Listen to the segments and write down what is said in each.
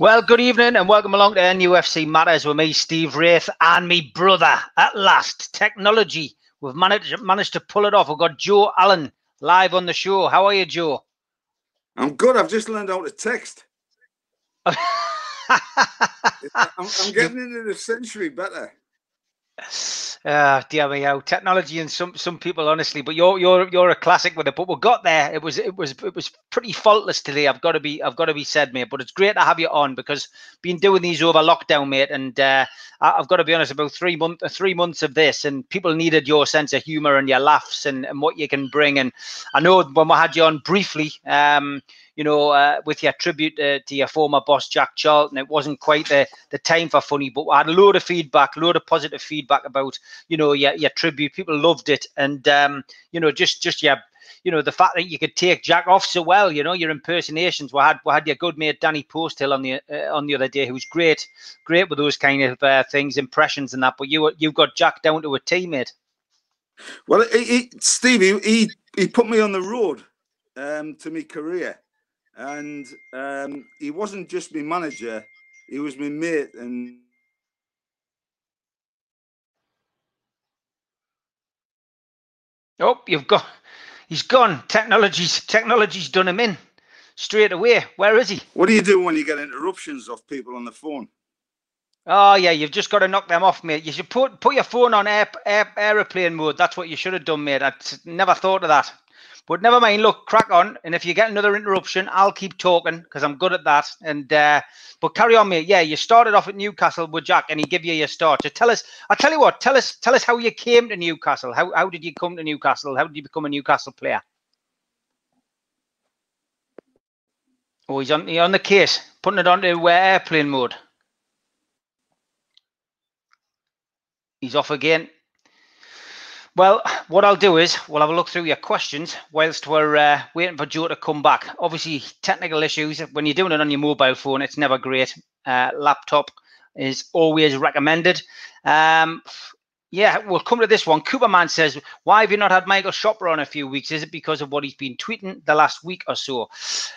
Well, good evening and welcome along to NUFC Matters with me, Steve Wraith, and me brother. At last, technology. We've managed managed to pull it off. We've got Joe Allen live on the show. How are you, Joe? I'm good. I've just learned how to text. I'm, I'm getting into the century better. Uh, dear me, how technology and some some people honestly, but you're you're you're a classic with it. But we got there. It was it was it was pretty faultless today. I've got to be I've got to be said, mate. But it's great to have you on because been doing these over lockdown, mate. And uh, I've got to be honest, about three months three months of this, and people needed your sense of humour and your laughs and, and what you can bring. And I know when we had you on briefly, um, you know, uh, with your tribute uh, to your former boss, Jack Charlton. It wasn't quite the, the time for funny, but I had a load of feedback, a load of positive feedback about, you know, your, your tribute. People loved it. And, um, you know, just, just your, you know, the fact that you could take Jack off so well, you know, your impersonations. We had, we had your good mate, Danny Posthill on the, uh, on the other day, who's great, great with those kind of uh, things, impressions and that. But you, you've got Jack down to a teammate. Well, he, he, Steve, he, he, he put me on the road um, to my career and um, he wasn't just my manager; he was my mate. And oh, you've got he's gone. Technology's technology's done him in straight away. Where is he? What do you do when you get interruptions of people on the phone? Oh yeah, you've just got to knock them off, mate. You should put put your phone on air, air, airplane mode. That's what you should have done, mate. I never thought of that. But never mind. Look, crack on. And if you get another interruption, I'll keep talking because I'm good at that. And uh, but carry on, mate. Yeah, you started off at Newcastle with Jack, and he give you your start. So tell us. I tell you what. Tell us. Tell us how you came to Newcastle. How how did you come to Newcastle? How did you become a Newcastle player? Oh, he's on. He's on the case, putting it onto uh, airplane mode. He's off again. Well, what I'll do is we'll have a look through your questions whilst we're uh, waiting for Joe to come back. Obviously, technical issues. When you're doing it on your mobile phone, it's never great. Uh, laptop is always recommended. Um, yeah, we'll come to this one. Cooperman says, Why have you not had Michael Chopra on a few weeks? Is it because of what he's been tweeting the last week or so?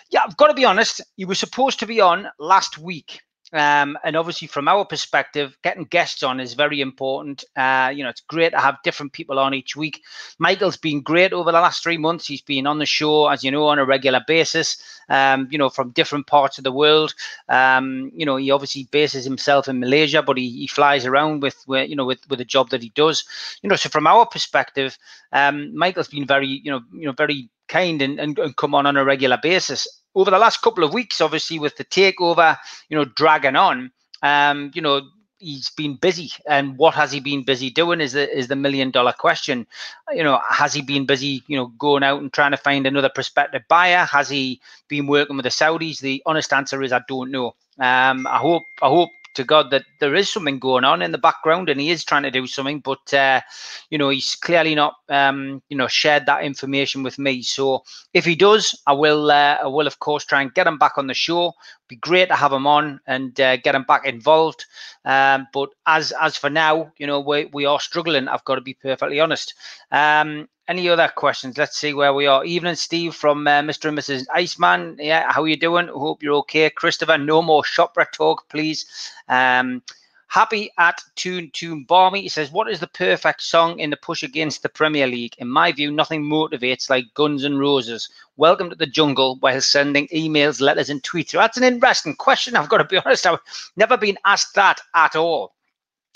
Yeah, I've got to be honest. He was supposed to be on last week. Um, and obviously, from our perspective, getting guests on is very important. Uh, you know, it's great to have different people on each week. Michael's been great over the last three months. He's been on the show, as you know, on a regular basis. Um, you know, from different parts of the world. Um, you know, he obviously bases himself in Malaysia, but he, he flies around with, you know, with with the job that he does. You know, so from our perspective, um, Michael's been very, you know, you know, very kind and, and, and come on on a regular basis over the last couple of weeks, obviously with the takeover, you know, dragging on, um, you know, he's been busy. And what has he been busy doing is the is the million dollar question. You know has he been busy you know going out and trying to find another prospective buyer? Has he been working with the saudis? The honest answer is i don't know. Um i hope i hope to God that there is something going on in the background and he is trying to do something, but uh, you know he's clearly not um, you know shared that information with me. So if he does, I will uh, I will of course try and get him back on the show. Be great to have him on and uh, get him back involved. Um, but as as for now, you know we we are struggling. I've got to be perfectly honest. Um, any other questions? Let's see where we are. Evening, Steve from uh, Mr. and Mrs. Iceman. Yeah, how are you doing? Hope you're okay. Christopher, no more shopwreck talk, please. Um, happy at Tune Toon Barmy. He says, What is the perfect song in the push against the Premier League? In my view, nothing motivates like Guns and Roses. Welcome to the jungle while sending emails, letters, and tweets. That's an interesting question. I've got to be honest. I've never been asked that at all.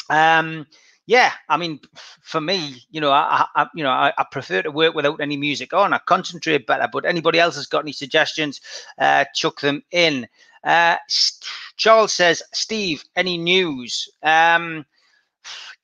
Um, yeah, I mean, for me, you know, I, I you know, I, I, prefer to work without any music on. I concentrate better. But anybody else has got any suggestions, uh, chuck them in. Uh, Charles says, Steve, any news? Um,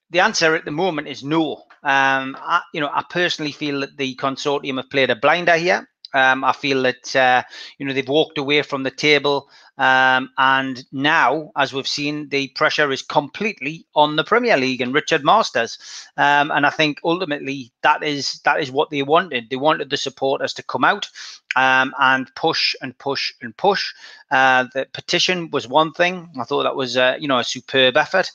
the answer at the moment is no. Um, I, you know, I personally feel that the consortium have played a blinder here. Um, I feel that uh, you know they've walked away from the table Um, and now, as we've seen, the pressure is completely on the Premier League and Richard Masters. Um, and I think ultimately that is that is what they wanted. They wanted the supporters to come out um, and push and push and push. Uh, the petition was one thing. I thought that was, uh, you know, a superb effort.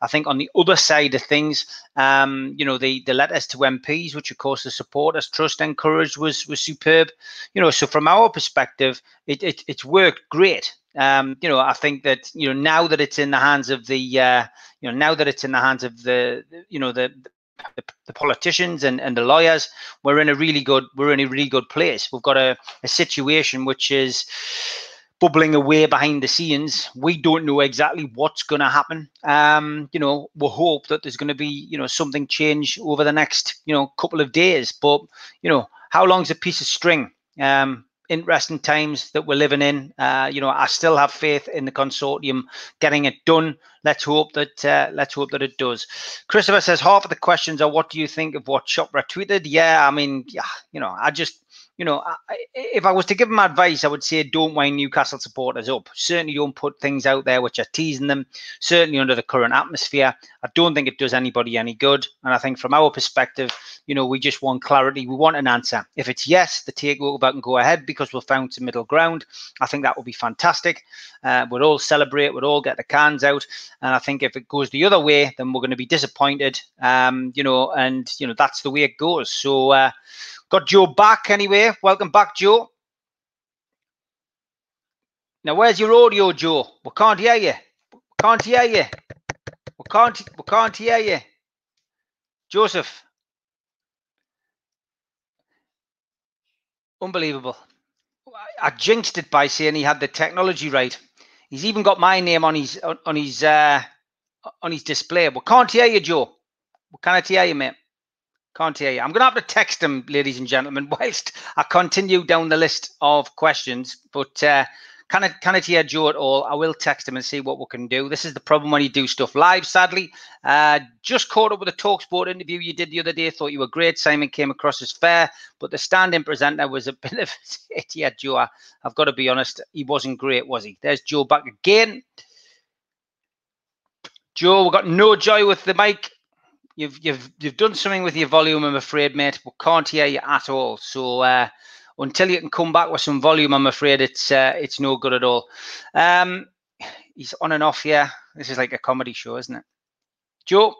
I think on the other side of things, um, you know, the the letters to MPs, which of course the supporters trust encouraged, was was superb. You know, so from our perspective, it, it it's worked great. Um, you know, I think that you know now that it's in the hands of the, uh, you know, now that it's in the hands of the, you know, the the, the, politicians and, and the lawyers, we're in a really good we're in a really good place. We've got a, a situation which is bubbling away behind the scenes. We don't know exactly what's going to happen. Um, you know, we hope that there's going to be you know something change over the next you know couple of days. But you know, how long's a piece of string? Um, interesting times that we're living in. Uh, you know, I still have faith in the consortium getting it done. Let's hope that uh, let's hope that it does. Christopher says half of the questions are what do you think of what Chopra tweeted? Yeah, I mean, yeah, you know, I just you know, if I was to give them advice, I would say don't wind Newcastle supporters up. Certainly don't put things out there which are teasing them. Certainly under the current atmosphere, I don't think it does anybody any good. And I think from our perspective, you know, we just want clarity. We want an answer. If it's yes, the takeover and go ahead because we've found some middle ground. I think that would be fantastic. Uh, we'd all celebrate. We'd all get the cans out. And I think if it goes the other way, then we're going to be disappointed. Um, you know, and you know that's the way it goes. So. Uh, Got Joe back anyway. Welcome back, Joe. Now, where's your audio, Joe? We can't hear you. We can't hear you. We can't. We can't hear you. Joseph. Unbelievable. I jinxed it by saying he had the technology right. He's even got my name on his on his uh, on his display. We can't hear you, Joe. We can't hear you, mate. Can't hear you. I'm going to have to text him, ladies and gentlemen, whilst I continue down the list of questions. But uh, can I can I hear Joe at all? I will text him and see what we can do. This is the problem when you do stuff live. Sadly, uh, just caught up with a Talksport interview you did the other day. Thought you were great. Simon came across as fair, but the stand-in presenter was a bit of it. Yeah, Joe. I've got to be honest. He wasn't great, was he? There's Joe back again. Joe, we've got no joy with the mic you've you've you've done something with your volume. I'm afraid, mate. We can't hear you at all. So uh, until you can come back with some volume, I'm afraid it's uh, it's no good at all. Um, he's on and off. Yeah, this is like a comedy show, isn't it? Joe.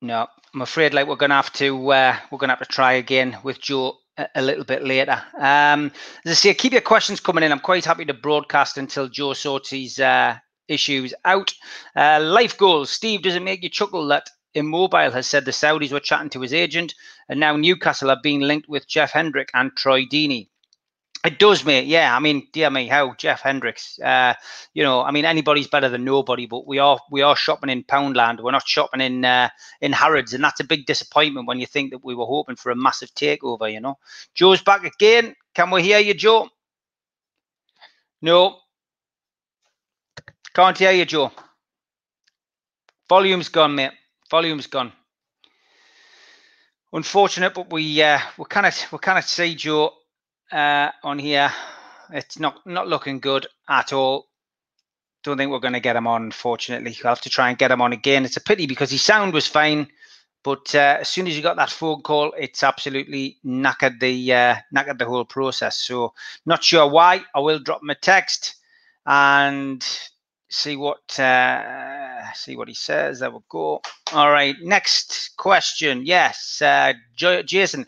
No, I'm afraid like we're gonna have to uh, we're gonna have to try again with Joe a, a little bit later. Um, as I say, keep your questions coming in. I'm quite happy to broadcast until Joe sorts his uh, issues out. Uh, life goals. Steve, does it make you chuckle that Immobile has said the Saudis were chatting to his agent, and now Newcastle are being linked with Jeff Hendrick and Troy Deeney? It does, mate. Yeah, I mean, dear me, how Jeff Hendricks. Uh, you know, I mean, anybody's better than nobody, but we are we are shopping in Poundland. We're not shopping in uh, in Harrods, and that's a big disappointment when you think that we were hoping for a massive takeover. You know, Joe's back again. Can we hear you, Joe? No, can't hear you, Joe. Volume's gone, mate. Volume's gone. Unfortunate, but we uh, we cannot we cannot see Joe uh, on here. It's not not looking good at all. Don't think we're going to get him on. Unfortunately, we'll have to try and get him on again. It's a pity because his sound was fine, but uh, as soon as you got that phone call, it's absolutely knackered the uh, knackered the whole process. So not sure why. I will drop him a text and see what uh, see what he says. There we go. All right, next question. Yes, uh, Jason.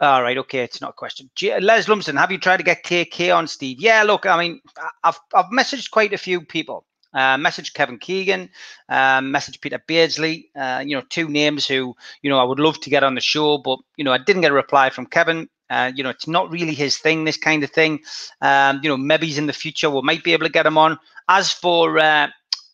All right, okay, it's not a question. J- Les Lumsden, have you tried to get KK on Steve? Yeah, look, I mean, I've I've messaged quite a few people. Uh, message Kevin Keegan, um, message Peter Beardsley, uh, you know, two names who, you know, I would love to get on the show, but, you know, I didn't get a reply from Kevin. Uh, you know, it's not really his thing, this kind of thing. Um, you know, maybe he's in the future we might be able to get him on. As for uh,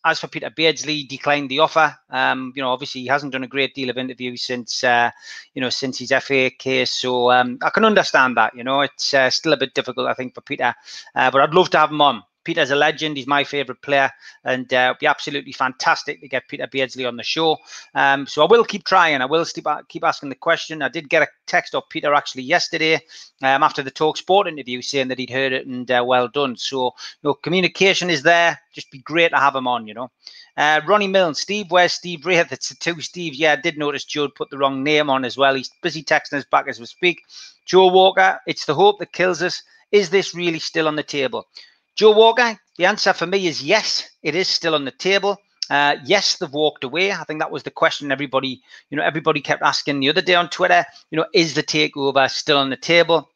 as for Peter Beardsley, declined the offer. Um, you know, obviously he hasn't done a great deal of interviews since uh, you know since his FA case, so um, I can understand that. You know, it's uh, still a bit difficult, I think, for Peter. Uh, but I'd love to have him on. Peter's a legend. He's my favourite player, and uh, it'd be absolutely fantastic to get Peter Beardsley on the show. Um, so I will keep trying. I will keep asking the question. I did get a text off Peter actually yesterday um, after the Talk Sport interview saying that he'd heard it and uh, well done. So you know, communication is there. Just be great to have him on. You know. Uh, Ronnie Milne, Steve, where's Steve Wraith? It's the two Steve. Yeah, I did notice Joe put the wrong name on as well. He's busy texting us back as we speak. Joe Walker, it's the hope that kills us. Is this really still on the table? Joe Walker, the answer for me is yes, it is still on the table. Uh, yes, they've walked away. I think that was the question everybody, you know, everybody kept asking the other day on Twitter. You know, is the takeover still on the table?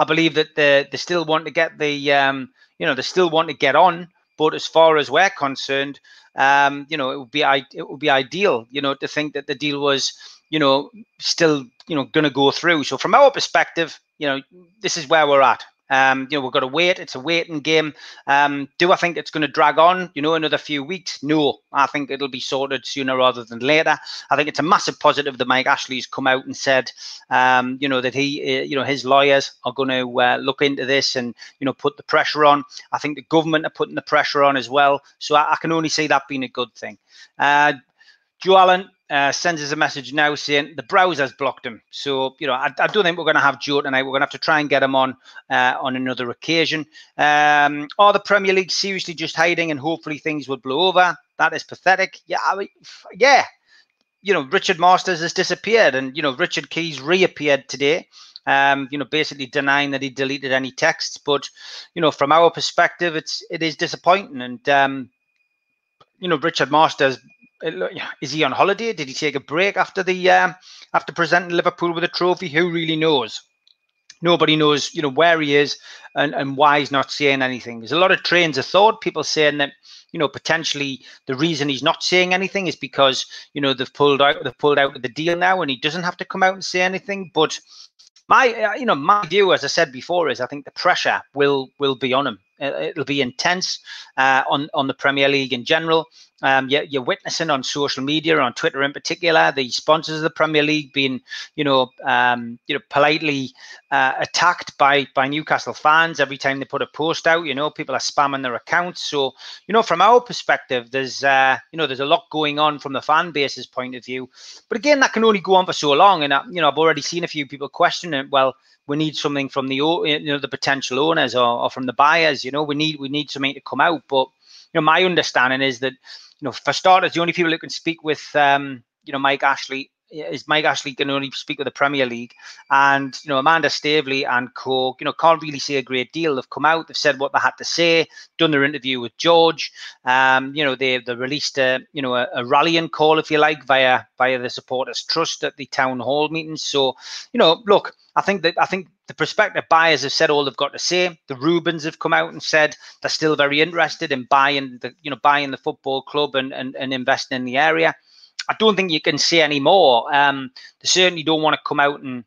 I believe that they they still want to get the, um, you know, they still want to get on. But as far as we're concerned, um, you know, it would be it would be ideal, you know, to think that the deal was, you know, still, you know, going to go through. So from our perspective, you know, this is where we're at. Um, you know, we've got to wait. It's a waiting game. Um, do I think it's going to drag on, you know, another few weeks? No, I think it'll be sorted sooner rather than later. I think it's a massive positive that Mike Ashley's come out and said, um, you know, that he, uh, you know, his lawyers are going to uh, look into this and, you know, put the pressure on. I think the government are putting the pressure on as well. So I, I can only see that being a good thing. Uh, Joe Allen, uh, sends us a message now saying the browser's blocked him. So, you know, I, I don't think we're going to have Joe tonight. We're going to have to try and get him on uh, on another occasion. Um, are the Premier League seriously just hiding and hopefully things will blow over? That is pathetic. Yeah, I mean, yeah. You know, Richard Masters has disappeared and, you know, Richard Keys reappeared today. Um, you know, basically denying that he deleted any texts. But, you know, from our perspective, it's it is disappointing. And um, you know, Richard Masters is he on holiday? Did he take a break after the um, after presenting Liverpool with a trophy? Who really knows? Nobody knows, you know, where he is and, and why he's not saying anything. There's a lot of trains of thought. People saying that, you know, potentially the reason he's not saying anything is because, you know, they've pulled out they've pulled out of the deal now and he doesn't have to come out and say anything. But my, uh, you know, my view, as I said before, is I think the pressure will will be on him. It'll be intense uh, on on the Premier League in general. Um, you're, you're, witnessing on social media, on Twitter in particular, the sponsors of the Premier League being, you know, um, you know, politely uh, attacked by by Newcastle fans every time they put a post out. You know, people are spamming their accounts. So, you know, from our perspective, there's, uh, you know, there's a lot going on from the fan base's point of view. But again, that can only go on for so long. And uh, you know, I've already seen a few people question it. Well, we need something from the you know the potential owners or, or from the buyers. You know, we need we need something to come out. But you know, my understanding is that you know, for starters, the only people who can speak with, um, you know, Mike Ashley is Mike Ashley can only speak with the Premier League, and you know Amanda Staveley and Co. You know can't really say a great deal. They've come out, they've said what they had to say, done their interview with George. Um, you know they they released a you know a, a, rallying call, if you like, via via the supporters trust at the town hall meetings. So you know, look, I think that I think the prospective buyers have said all they've got to say. The Rubens have come out and said they're still very interested in buying the you know buying the football club and and, and investing in the area. I don't think you can say any more. Um, they certainly don't want to come out and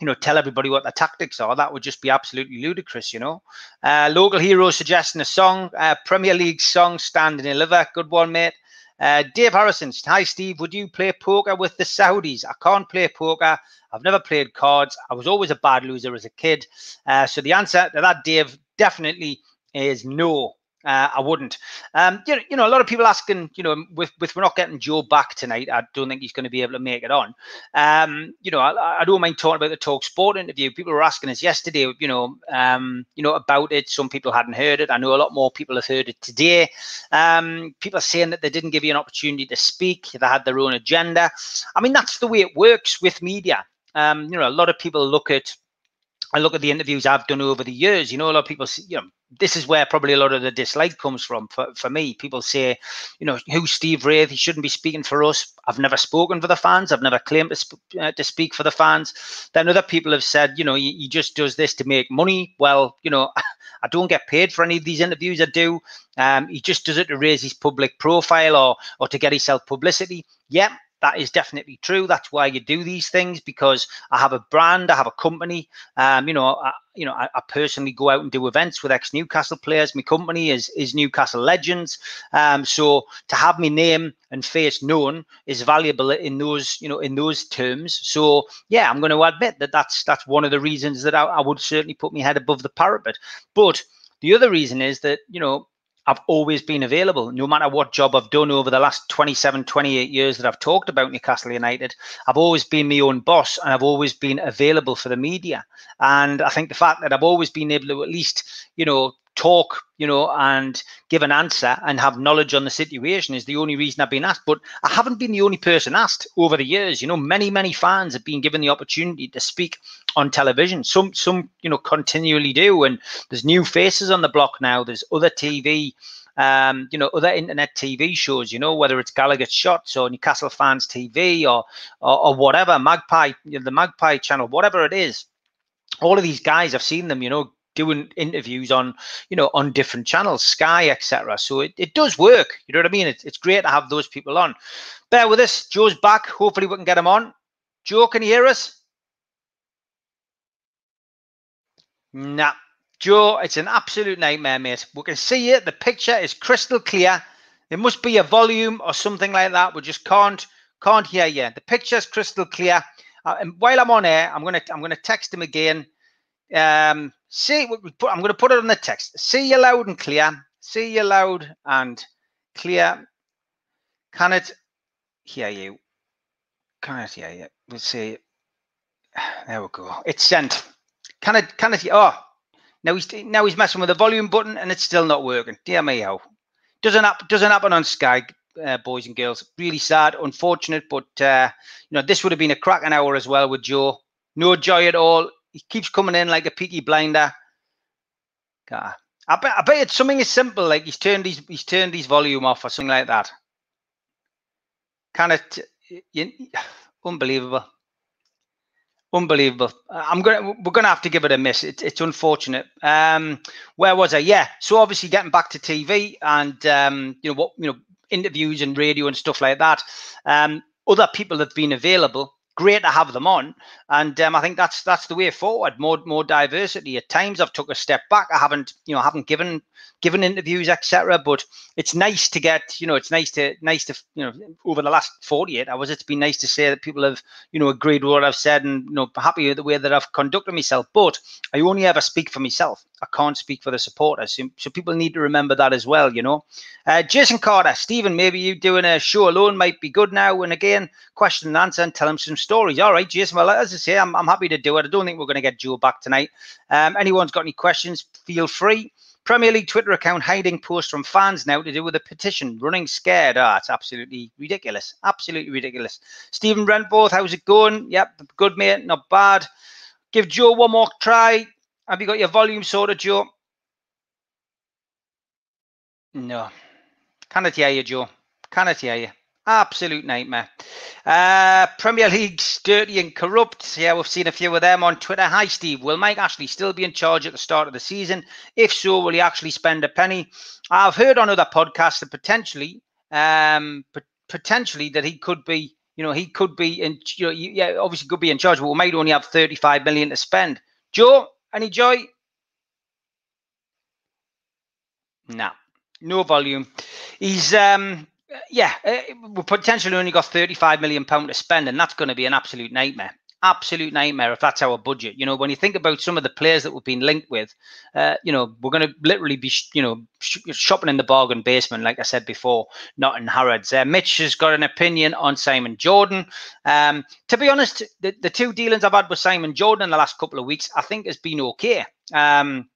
you know tell everybody what the tactics are. That would just be absolutely ludicrous, you know. Uh, local hero suggesting a song, uh, Premier League song, "Stand and Deliver." Good one, mate. Uh, Dave Harrison, hi Steve, would you play poker with the Saudis? I can't play poker. I've never played cards. I was always a bad loser as a kid. Uh, so the answer to that, Dave, definitely is no. Uh, I wouldn't. Um, you, know, you know, a lot of people asking, you know, with with we're not getting Joe back tonight, I don't think he's going to be able to make it on. Um, you know, I, I, don't mind talking about the Talk Sport interview. People were asking us yesterday, you know, um, you know about it. Some people hadn't heard it. I know a lot more people have heard it today. Um, people are saying that they didn't give you an opportunity to speak. They had their own agenda. I mean, that's the way it works with media. Um, you know, a lot of people look at I look at the interviews I've done over the years. You know, a lot of people, you know, this is where probably a lot of the dislike comes from for, for me. People say, you know, who's Steve Wraith? He shouldn't be speaking for us. I've never spoken for the fans. I've never claimed to, sp- uh, to speak for the fans. Then other people have said, you know, he, he just does this to make money. Well, you know, I don't get paid for any of these interviews I do. Um, he just does it to raise his public profile or or to get himself publicity. Yeah, that is definitely true. That's why you do these things because I have a brand, I have a company. Um, you know, I, you know, I, I, personally go out and do events with ex Newcastle players. My company is is Newcastle Legends. Um, so to have my name and face known is valuable in those, you know, in those terms. So yeah, I'm going to admit that that's that's one of the reasons that I, I would certainly put my head above the parapet. But The other reason is that, you know, I've always been available, no matter what job I've done over the last 27, 28 years that I've talked about Newcastle United. I've always been my own boss and I've always been available for the media. And I think the fact that I've always been able to at least, you know, talk, you know, and give an answer and have knowledge on the situation is the only reason I've been asked. But I haven't been the only person asked over the years. You know, many, many fans have been given the opportunity to speak on television. Some, some, you know, continually do. And there's new faces on the block now. There's other TV. Um, you know, other internet TV shows, you know, whether it's Gallagher Shots or Newcastle Fans TV or, or, or whatever, Magpie, you know, the Magpie channel, whatever it is. All of these guys, I've seen them, you know, doing interviews on you know on different channels sky etc so it, it does work you know what i mean? It's, it's great to have those people on. Bear with us joe's back. Hopefully we can get him on. Joe can you hear us? Nah. Joe it's an absolute nightmare mate. We can see it. The picture is crystal clear. There must be a volume or something like that. We just can't can't hear you. The picture's crystal clear. Uh, and while i'm on air i'm gonna i'm gonna text him again um, see, put, I'm going to put it on the text. See you loud and clear. See you loud and clear. Can it hear you? Can it hear you? Let's see. There we go. It's sent. Can it? Can it? Oh, now he's now he's messing with the volume button and it's still not working. Dear me, how doesn't happen? Doesn't happen on Sky, uh, boys and girls. Really sad, unfortunate, but uh, you know this would have been a cracking hour as well with Joe. No joy at all he keeps coming in like a peaky blinder. God. I bet I bet it's something as simple like he's turned his he's turned his volume off or something like that. Kind of unbelievable. Unbelievable. I'm gonna we're gonna have to give it a miss. It's it's unfortunate. Um, where was I? Yeah. So obviously getting back to TV and um, you know what you know interviews and radio and stuff like that. Um, other people have been available great to have them on, and um, I think that's that's the way forward. More more diversity. At times, I've took a step back. I haven't you know haven't given given interviews etc. But it's nice to get you know it's nice to nice to you know over the last forty eight hours, it's been nice to say that people have you know agreed with what I've said and you know happy with the way that I've conducted myself. But I only ever speak for myself. I can't speak for the supporters. So, so people need to remember that as well. You know, uh, Jason Carter, Stephen, maybe you doing a show alone might be good now. And again, question and answer and tell him some stories. All right, Jason. Well, as I say, I'm, I'm happy to do it. I don't think we're going to get Joe back tonight. Um, anyone's got any questions, feel free. Premier League Twitter account hiding posts from fans now to do with a petition, running scared. Ah, it's absolutely ridiculous. Absolutely ridiculous. Stephen Brentforth, how's it going? Yep, good, mate. Not bad. Give Joe one more try. Have you got your volume sorted, Joe? No. Cannot hear you, Joe. Cannot hear you. Absolute nightmare. Uh, Premier League's dirty and corrupt. Yeah, we've seen a few of them on Twitter. Hi, Steve. Will Mike Ashley still be in charge at the start of the season? If so, will he actually spend a penny? I've heard on other podcasts that potentially, um, potentially that he could be, you know, he could be in, you know, yeah, obviously could be in charge, but we might only have 35 million to spend. Joe, any joy? No, no volume. He's um yeah, uh, we potentially only got 35 million pound to spend, and that's going to be an absolute nightmare. Absolute nightmare if that's our budget. You know, when you think about some of the players that we've been linked with, uh, you know, we're going to literally be, you know, sh- shopping in the bargain basement, like I said before, not in Harrods. Uh, Mitch has got an opinion on Simon Jordan. Um, to be honest, the, the two dealings I've had with Simon Jordan in the last couple of weeks, I think has been okay. Um,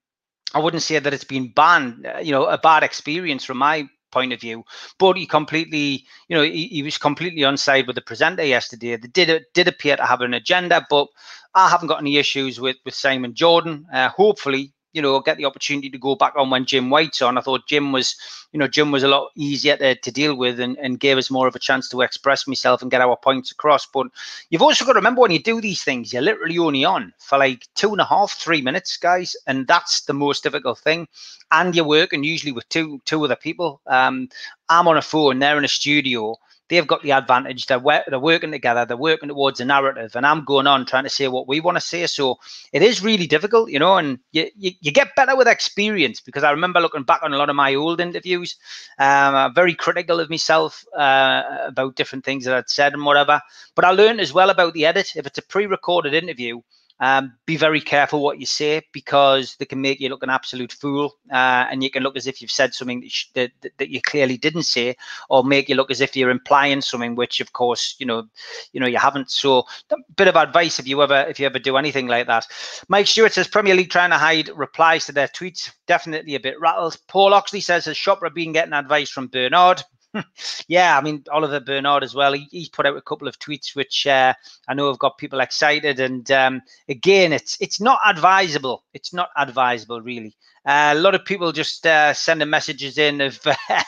I wouldn't say that it's been banned, uh, you know, a bad experience from my point of view. But he completely, you know, he, he was completely on side with the presenter yesterday. They did did appear to have an agenda, but I haven't got any issues with with Simon Jordan. Uh, hopefully, you know, get the opportunity to go back on when Jim White's on. I thought Jim was, you know, Jim was a lot easier to, to deal with and, and gave us more of a chance to express myself and get our points across. But you've also got to remember when you do these things, you're literally only on for like two and a half, three minutes, guys. And that's the most difficult thing. And you're working usually with two two other people. Um, I'm on a phone, they're in a studio they've got the advantage. They're they're working together. They're working towards a narrative, and I'm going on trying to say what we want to say. So it is really difficult, you know. And you, you, you get better with experience because I remember looking back on a lot of my old interviews. Um, I'm very critical of myself uh, about different things that I'd said and whatever. But I learned as well about the edit. If it's a pre-recorded interview, um, be very careful what you say because they can make you look an absolute fool, uh, and you can look as if you've said something that, sh- that, that you clearly didn't say, or make you look as if you're implying something which, of course, you know, you know, you haven't. So, a bit of advice if you ever if you ever do anything like that. Mike Stewart says Premier League trying to hide replies to their tweets. Definitely a bit rattled. Paul Oxley says has Chopra been getting advice from Bernard? yeah, I mean Oliver Bernard as well. He, he's put out a couple of tweets which uh, I know have got people excited. And um, again, it's it's not advisable. It's not advisable really. Uh, a lot of people just uh, sending messages in of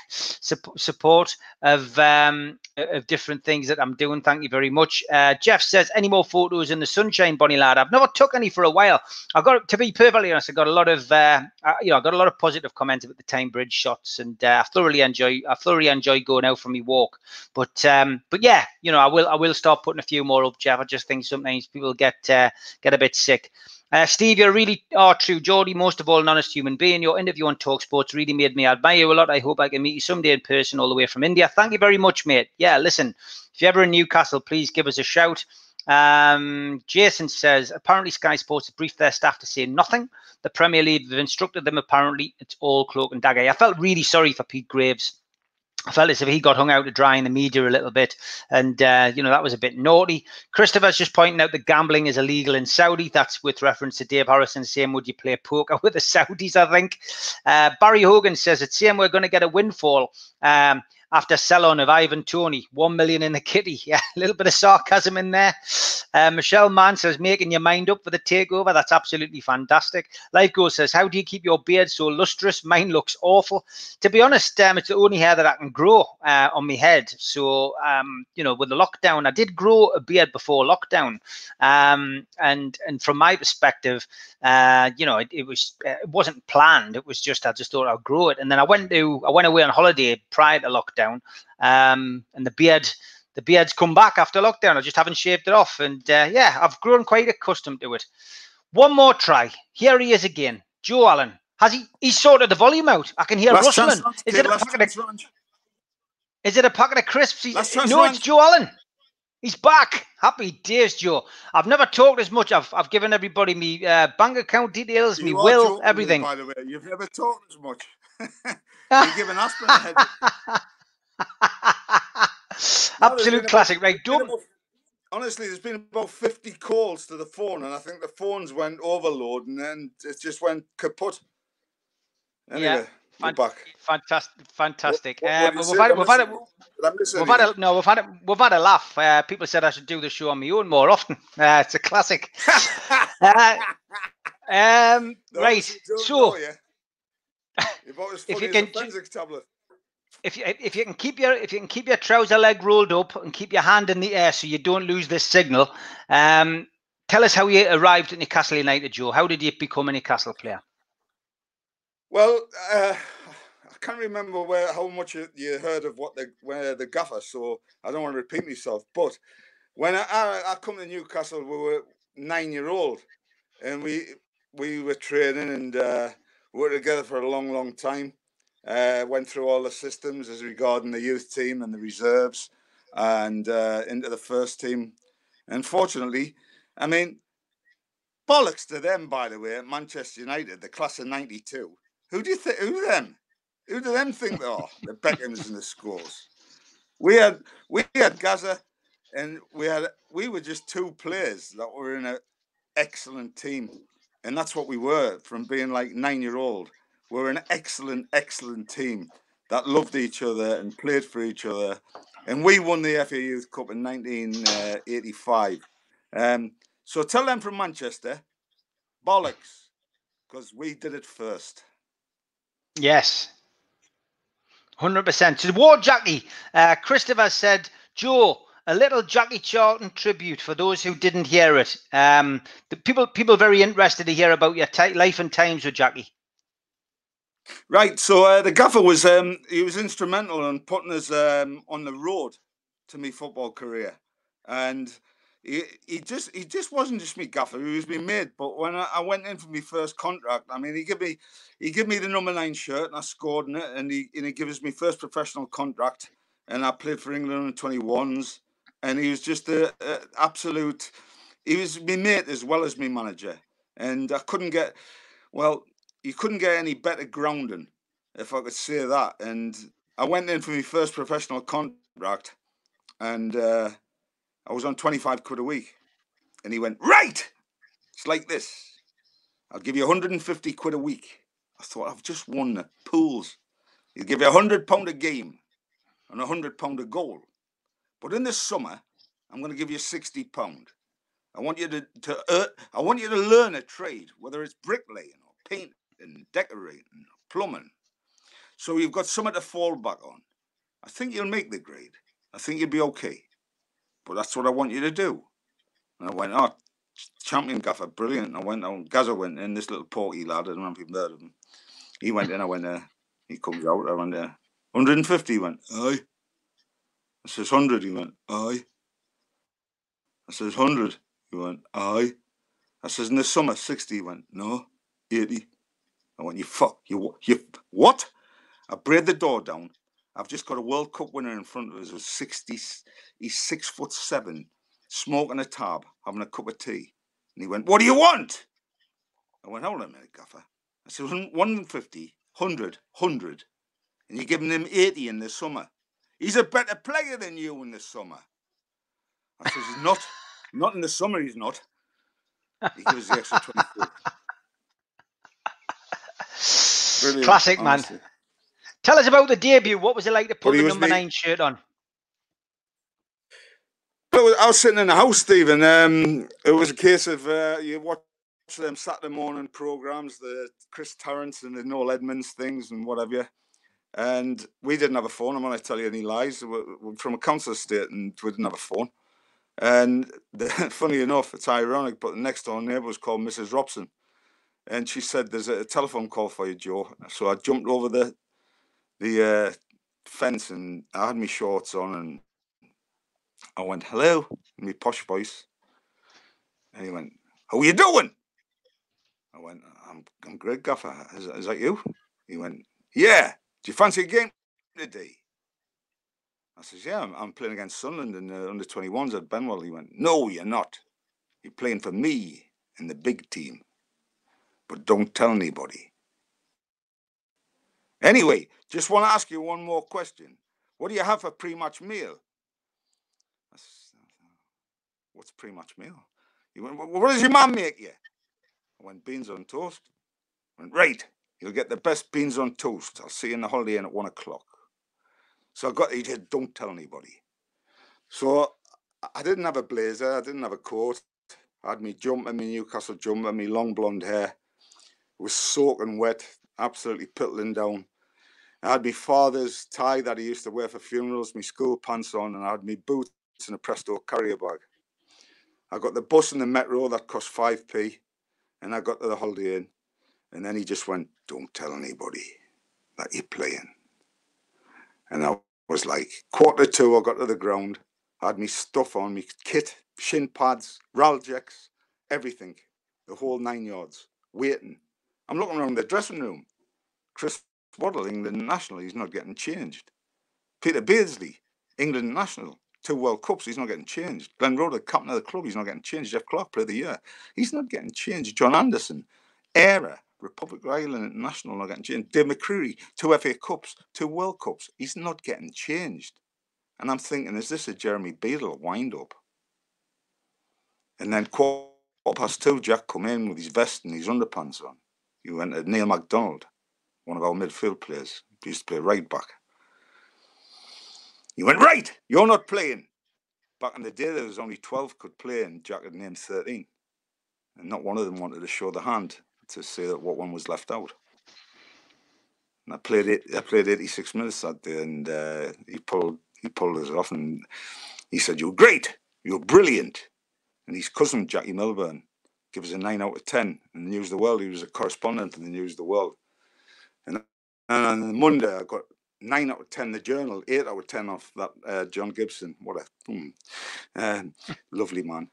support of um, of different things that I'm doing. Thank you very much. Uh, Jeff says, "Any more photos in the sunshine, Bonnie lad?" I've never took any for a while. I got to be perfectly honest. I got a lot of uh, you know, I got a lot of positive comments about the Tyne Bridge shots, and uh, I thoroughly enjoy. I thoroughly enjoy going out for me walk. But um, but yeah, you know, I will I will start putting a few more up, Jeff. I just think sometimes people get uh, get a bit sick. Uh, Steve, you really are true. Geordie, most of all, an honest human being. Your interview on Talk Sports really made me admire you a lot. I hope I can meet you someday in person all the way from India. Thank you very much, mate. Yeah, listen, if you're ever in Newcastle, please give us a shout. Um, Jason says apparently Sky Sports have briefed their staff to say nothing. The Premier League have instructed them apparently it's all cloak and dagger. I felt really sorry for Pete Graves I felt as if he got hung out to dry in the media a little bit, and uh, you know that was a bit naughty. Christopher's just pointing out that gambling is illegal in Saudi. That's with reference to Dave Harrison saying, "Would you play poker with the Saudis?" I think. Uh, Barry Hogan says it's saying we're going to get a windfall. Um, after sell-on of Ivan Toney, one million in the kitty. Yeah, a little bit of sarcasm in there. Uh, Michelle Mann says, making your mind up for the takeover. That's absolutely fantastic. Life Goes says, how do you keep your beard so lustrous? Mine looks awful. To be honest, um, it's the only hair that I can grow uh, on my head. So, um, you know, with the lockdown, I did grow a beard before lockdown. Um, and and from my perspective, uh, you know, it, it was it wasn't planned. It was just I just thought I'd grow it. And then I went to I went away on holiday prior to lockdown, um, and the beard the beard's come back after lockdown. I just haven't shaved it off, and uh, yeah, I've grown quite accustomed to it. One more try. Here he is again, Joe Allen. Has he? He's sorted the volume out. I can hear last rustling. Chance, is it a packet of? Is it a packet of crisps? no, it's Joe Allen. He's back. Happy days, Joe. I've never talked as much. I've, I've given everybody me uh, bank account details, you me will, everything. Me, by the way, you've never talked as much. You're giving Aspen a head. Absolute classic, right? Don't. About, honestly, there's been about 50 calls to the phone, and I think the phones went overload, and then it just went kaput. Anyway, yeah. Fan-. Fantastic, fantastic. What, what uh, we've, had, we've, had, a, we've had a no, we've had a, we've had a laugh. Uh, people said I should do the show on my own more often. Uh, it's a classic. uh, um, no, right, so if you can, tablet if you if you can keep your if you can keep your trouser leg rolled up and keep your hand in the air so you don't lose this signal, um, tell us how you arrived at Newcastle United, Joe. How did you become a Newcastle player? Well, uh, I can't remember where how much you, you, heard of what the where the gaffer, so I don't want to repeat myself. But when I, I, I come to Newcastle, we were nine year old, and we we were training and uh, we were together for a long, long time. Uh, went through all the systems as regarding the youth team and the reserves and uh, into the first team. Unfortunately, I mean, bollocks to them, by the way, Manchester United, the class of 92. Who do you think, who them? Who do them think they are? The Beckhams and the scores. We had, we had Gazza and we had, we were just two players that were in an excellent team. And that's what we were from being like nine year old we're an excellent, excellent team that loved each other and played for each other. And we won the FA Youth Cup in 1985. Um, so tell them from Manchester, bollocks, because we did it first. Yes. 100%. To War Jackie, uh, Christopher said, Joe, a little Jackie Charlton tribute for those who didn't hear it. Um, the people, people very interested to hear about your t- life and times with Jackie. Right. So uh, the gaffer was um, he was instrumental in putting us um, on the road to my football career, and he, he just he just wasn't just me gaffer. He was me made. But when I, I, went in for my first contract, I mean, he gave me he gave me the number nine shirt, and I scored in it, and he and he gave us my first professional contract, and I played for England under twenty ones, and he was just a, a absolute he was my mate as well as my manager, and I couldn't get well. You couldn't get any better grounding, if I could say that. And I went in for my first professional contract, and uh, I was on twenty five quid a week, and he went right. It's like this. I'll give you 150 quid a week. I thought I've just won the pools. He'll give you a hundred pound a game and a hundred pound a goal. But in the summer, I'm going to give you 60 pound. I want you to, to uh, I want you to learn a trade, whether it's bricklaying or painting, decorating, plumbing. So you've got something to fall back on. I think you'll make the grade. I think you'll be okay. But that's what I want you to do. And I went, oh, champion gaffer, brilliant. I went on, Gazza went in, this little porky lad, I don't know if you've heard of him. He went in, I went there. He comes out, I went uh, there. 150, he went, aye. I says, 100, he went, aye. I says, 100. He went, aye. I says, in the summer, 60. He went, no, 80. I went, you fuck, you, you, what? I braid the door down. I've just got a World Cup winner in front of us who's 60, he's six foot seven, smoking a tab, having a cup of tea. And he went, what do you want? I went, hold on a minute, gaffer. I said, 150, 100, 100. And you're giving him 80 in the summer. He's a better player than you in the summer. I says, he's not. Not in the summer, he's not. He gives the extra 24. Classic, honestly. man. Tell us about the debut. What was it like to put the number nine shirt on? I was sitting in the house, Stephen. Um, it was a case of uh, you watch them Saturday morning programs, the Chris Tarrant and the Noel Edmonds things and whatever. And we didn't have a phone. I'm not going to tell you any lies. We're from a council estate and we didn't have a phone. And the, funny enough, it's ironic, but the next door neighbour was called Mrs. Robson. And she said, There's a telephone call for you, Joe. So I jumped over the the uh, fence and I had my shorts on and I went, Hello, in my posh voice. And he went, How are you doing? I went, I'm, I'm great, Gaffer. Is, is that you? He went, Yeah. Do you fancy a game today? I says, yeah, I'm, I'm playing against Sunderland in the under 21s at Benwell. He went, no, you're not. You're playing for me in the big team. But don't tell anybody. Anyway, just want to ask you one more question. What do you have for pre-match meal? What's pre-match meal? What does your mum make you? I went, beans on toast. I went, right, you'll get the best beans on toast. I'll see you in the Holiday Inn at one o'clock. So I got, he said, don't tell anybody. So I didn't have a blazer, I didn't have a coat. I had me jumper, my Newcastle jumper, my long blonde hair. Was soaking wet, absolutely pittling down. I had my father's tie that he used to wear for funerals, my school pants on, and I had my boots and a Presto carrier bag. I got the bus and the metro that cost 5p, and I got to the Holiday Inn. And then he just went, Don't tell anybody that you're playing. And I was like, quarter two, I got to the ground, I had me stuff on, me kit, shin pads, Ralgex, everything, the whole nine yards, waiting. I'm looking around the dressing room. Chris Waddle, England national, he's not getting changed. Peter Beardsley, England national, two World Cups, he's not getting changed. Glenn Roeder, captain of the club, he's not getting changed. Jeff Clarke, player of the year, he's not getting changed. John Anderson, era, Republic of Ireland International not getting changed. Dave McCreery, two FA Cups, two World Cups. He's not getting changed. And I'm thinking, is this a Jeremy Beadle wind up? And then quarter past two, Jack come in with his vest and his underpants on. He went at Neil McDonald, one of our midfield players. He used to play right back. You went, right, you're not playing. Back in the day, there was only 12 could play and Jack had named 13. And not one of them wanted to show the hand to say that what one was left out. And I played it. I played 86 minutes that day, and uh, he pulled he pulled us off, and he said, "You're great. You're brilliant." And his cousin Jackie Milburn gives us a nine out of ten in the News of the World. He was a correspondent in the News of the World. And, and on Monday, I got nine out of ten the Journal, eight out of ten off that uh, John Gibson. What a hmm, uh, lovely man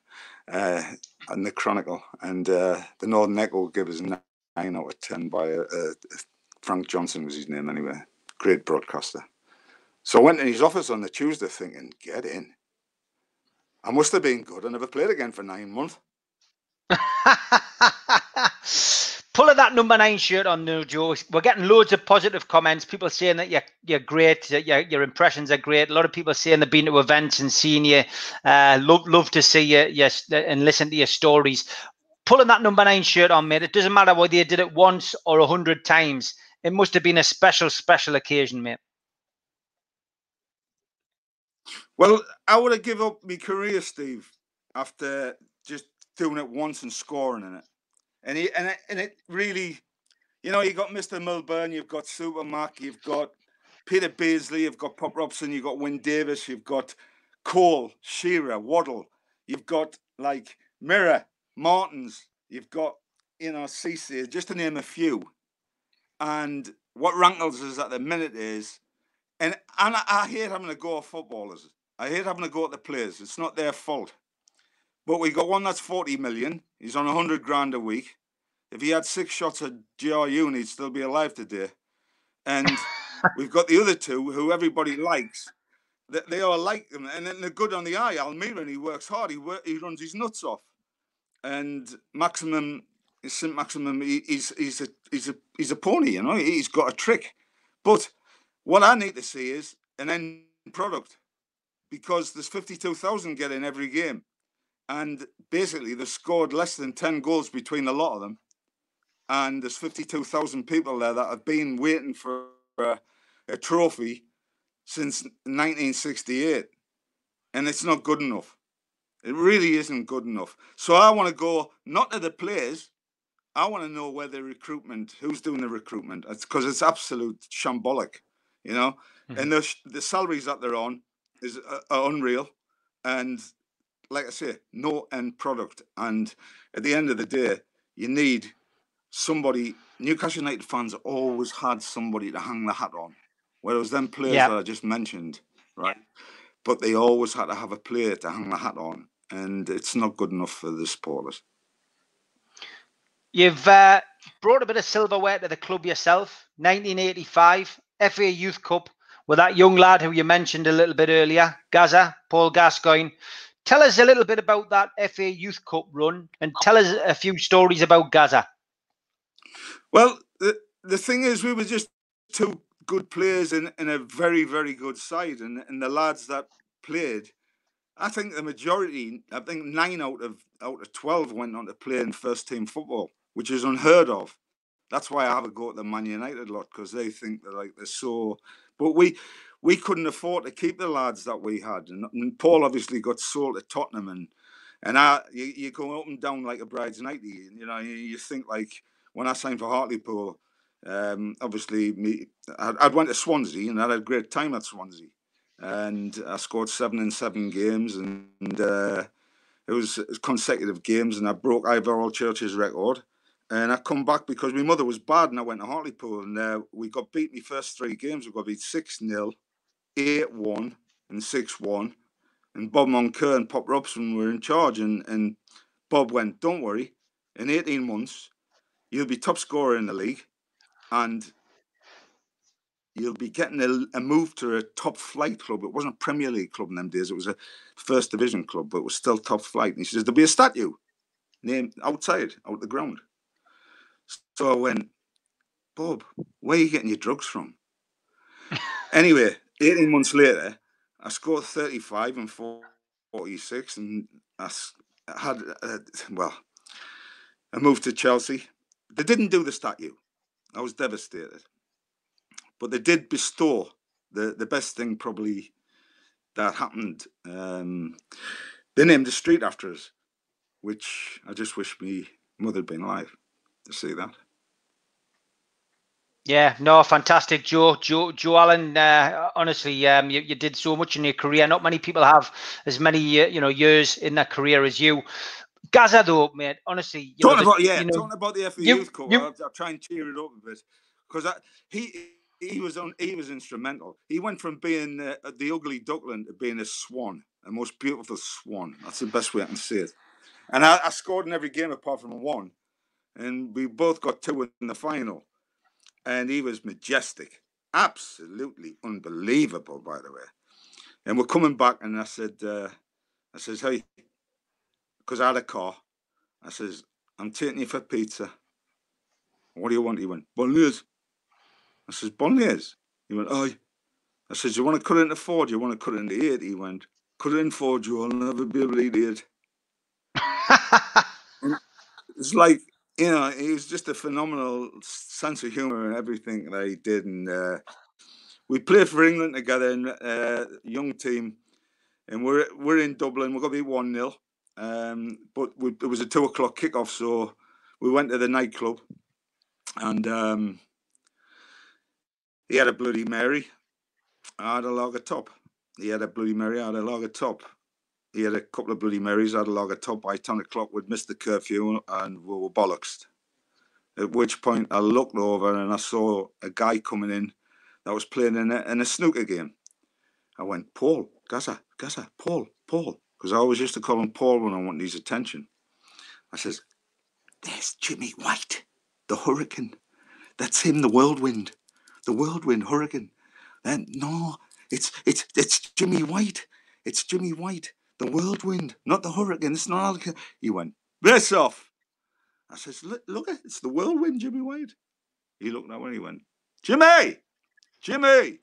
uh, and the Chronicle, and uh, the Northern Echo give us nine out of ten by uh, uh, Frank Johnson was his name anyway. Great broadcaster. So I went in his office on the Tuesday thinking, get in. I must have been good. I never played again for nine months. Pulling that number nine shirt on, no Joe. We're getting loads of positive comments. People saying that you're you're great, that your your impressions are great. A lot of people saying they've been to events and seen you. Uh, love love to see you, yes, and listen to your stories. Pulling that number nine shirt on, mate. It doesn't matter whether you did it once or a hundred times. It must have been a special, special occasion, mate. Well, I would have given up my career, Steve, after doing it once and scoring in it. And he, and it, and it really, you know, you got Mr. Milburn, you've got Super Mac, you've got Peter Beardsley, you've got Pop Robson, you've got Wyn Davies, you've got Cole, Shearer, Waddle, you've got like Mirror, Martins, you've got, you know, CC, just to name a few. And what rankles us at the minute is, and, and I, I hate having to go at footballers. I hate having to go at the players. It's not their fault. But we got one that's 40 million. He's on 100 grand a week. If he had six shots at GRU, he'd still be alive today. And we've got the other two who everybody likes. They, they all like them. And then they're good on the eye. Almiron, he works hard. He, work, he runs his nuts off. And Maximin, St. Maximum, he, he's, he's, a, he's, a, he's a pony, you know. He's got a trick. But what I need to see is an end product because there's 52,000 get in every game and basically they scored less than 10 goals between a lot of them. And there's 52,000 people there that have been waiting for a, a, trophy since 1968 and it's not good enough. It really isn't good enough. So i want to go not to the players. I want to know where the recruitment who's doing the recruitment. It's because it's absolute shambolic you know? Mm-hmm. and the, the salaries that they're on is uh, unreal. And like I say, no end product. And at the end of the day, you need somebody. Newcastle United fans always had somebody to hang the hat on, whereas them players that I just mentioned, right? But they always had to have a player to hang the hat on, and it's not good enough for the supporters. You've uh, brought a bit of silverware to the club yourself. 1985 FA Youth Cup with that young lad who you mentioned a little bit earlier, Gazza, Paul Gascoigne. Tell us a little bit about that FA Youth Cup run and tell us a few stories about Gazza. Well, the, the thing is, we were just two good players in, in a very, very good side. And, and the lads that played, I think the majority, I think nine out of out of 12 went on to play in first team football, which is unheard of. That's why I have a go at the Man United lot because they think they're like they're so. But we we couldn't afford to keep the lads that we had. And, and Paul obviously got sold to Tottenham, and and I you, you go up and down like a bride's night. You know, you, you think like when I signed for Hartlepool, um, obviously me I'd, I'd went to Swansea and I had a great time at Swansea, and I scored seven in seven games, and, uh, it, was, consecutive games, and I broke Ivor Allchurch's record. And I come back because my mother was bad, and I went to Hartlepool, and uh, we got beat my first three games. We got beat six 0 8 1 and 6 1. And Bob Moncur and Pop Robson were in charge. And, and Bob went, Don't worry, in 18 months, you'll be top scorer in the league and you'll be getting a, a, move to a top flight club. It wasn't a Premier League club in them days, it was a first division club, but it was still top flight. And he says, There'll be a statue named outside, out the ground. So I went, Bob, where are you getting your drugs from? anyway, 18 months later, I scored 35 and 46, and I had, uh, well, I moved to Chelsea. They didn't do the statue. I was devastated. But they did bestow the, the best thing probably that happened. Um, they named a street after us, which I just wish my mother had been alive to see that. Yeah, no, fantastic, Joe. Joe, Joe Allon. Uh, honestly, um, you, you did so much in your career. Not many people have as many, uh, you know, years in that career as you. Gazza, though, mate. Honestly, talking know, about the, yeah, you know, talking about the FA Youth Cup. I'll, I'll, try and cheer it up a bit because he he was on he was instrumental. He went from being uh, the ugly duckling to being a swan, a most beautiful swan. That's the best way I can say it. And I, I scored in every game apart from one, and we both got two in the final and he was majestic, absolutely unbelievable, by the way. And we're coming back, and I said, uh, I says, hey, because I had a car. I says, I'm taking you for pizza. What do you want? He went, bolognese. I says, bolognese. He went, oh. I says, you want to cut it into four? Do you want to cut it into eight? He went, cut it in four, Joe. I'll never be able to eat it. it's like, you know, he was just a phenomenal sense of humor and everything that he did. And uh, we played for England together in a uh, young team. And we're we're in Dublin. We're to be 1 0. Um, but we, it was a two o'clock kickoff. So we went to the nightclub and um, he had a Bloody Mary. I had a lager top. He had a Bloody Mary. I had a lager top. He had a couple of Bloody Marys. Had a lager top. By 10 o'clock, we'd missed the curfew and we were bollocks. At which point, I looked over and I saw a guy coming in that was playing in a, in a snooker game. I went, Paul, Gazza, Gazza, Paul, Paul. Because I always used to call him Paul when I wanted his attention. I says, There's Jimmy White the hurricane. That's him, the whirlwind, the whirlwind hurricane. And no, it's it's it's Jimmy White. It's Jimmy White, the whirlwind, not the hurricane. It's not. He went this off. I says, look, look, it's the whirlwind, Jimmy White. He looked at me and he went, Jimmy, Jimmy,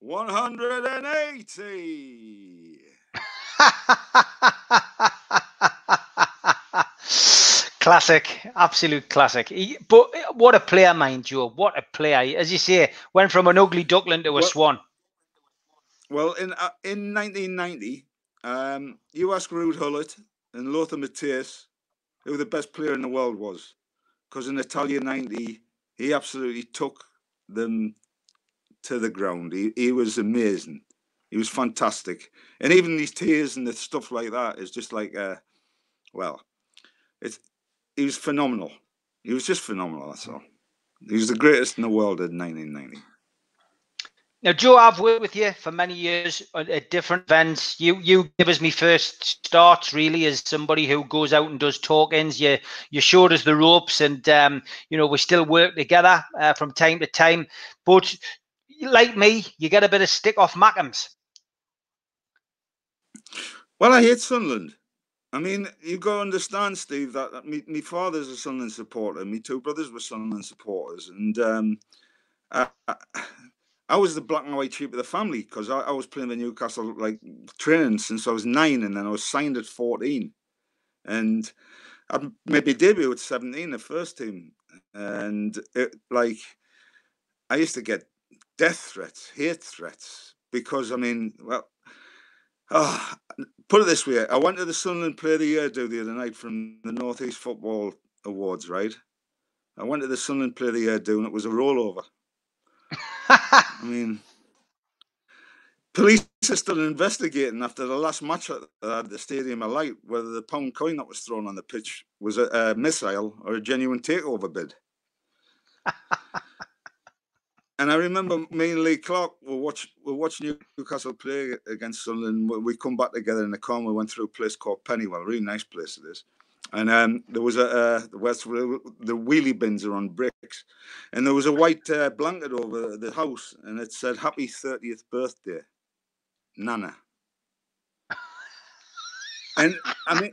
180. Classic, absolute classic. He, but what a player, mind you! What a player! As you say, went from an ugly duckling to a well, swan. Well, in uh, in 1990, um, you ask Ruud Gullit and Lothar Matthäus who the best player in the world was, because in Italia 90, he absolutely took them to the ground. He he was amazing. He was fantastic, and even these tears and the stuff like that is just like, uh, well, it's he was phenomenal. He was just phenomenal. That's all. He was the greatest in the world in 1990. Now, Joe, I've worked with you for many years at different events. You you give us me first starts really as somebody who goes out and does talkings. You you showed us the ropes, and um, you know we still work together uh, from time to time. But like me, you get a bit of stick off Mackems. Well, I hate Sunderland. I mean, you got to understand, Steve, that that me, my father's a Sunderland supporter. Me two brothers were Sunderland supporters, and um, I, I, was the black and white sheep of the family because I, I, was playing the Newcastle like training since I was nine, and then I was signed at fourteen, and I made my debut at seventeen, the first team, and it like I used to get death threats, hate threats because I mean, well, Oh, put it this way: I went to the Sunderland Player of the Year do the other night from the Northeast Football Awards. Right? I went to the Sunderland Player of the Year do, and it was a rollover. I mean, police are still investigating after the last match at, at the Stadium of Light whether the pound coin that was thrown on the pitch was a, a missile or a genuine takeover bid. And I remember me and Lee Clark were watch were watching Newcastle play against Sunderland. We come back together in the car. We went through a place called Pennywell, a really nice place it is. And um, there was a the west the wheelie bins are on bricks, and there was a white uh, blanket over the house, and it said "Happy 30th birthday, Nana." and I mean,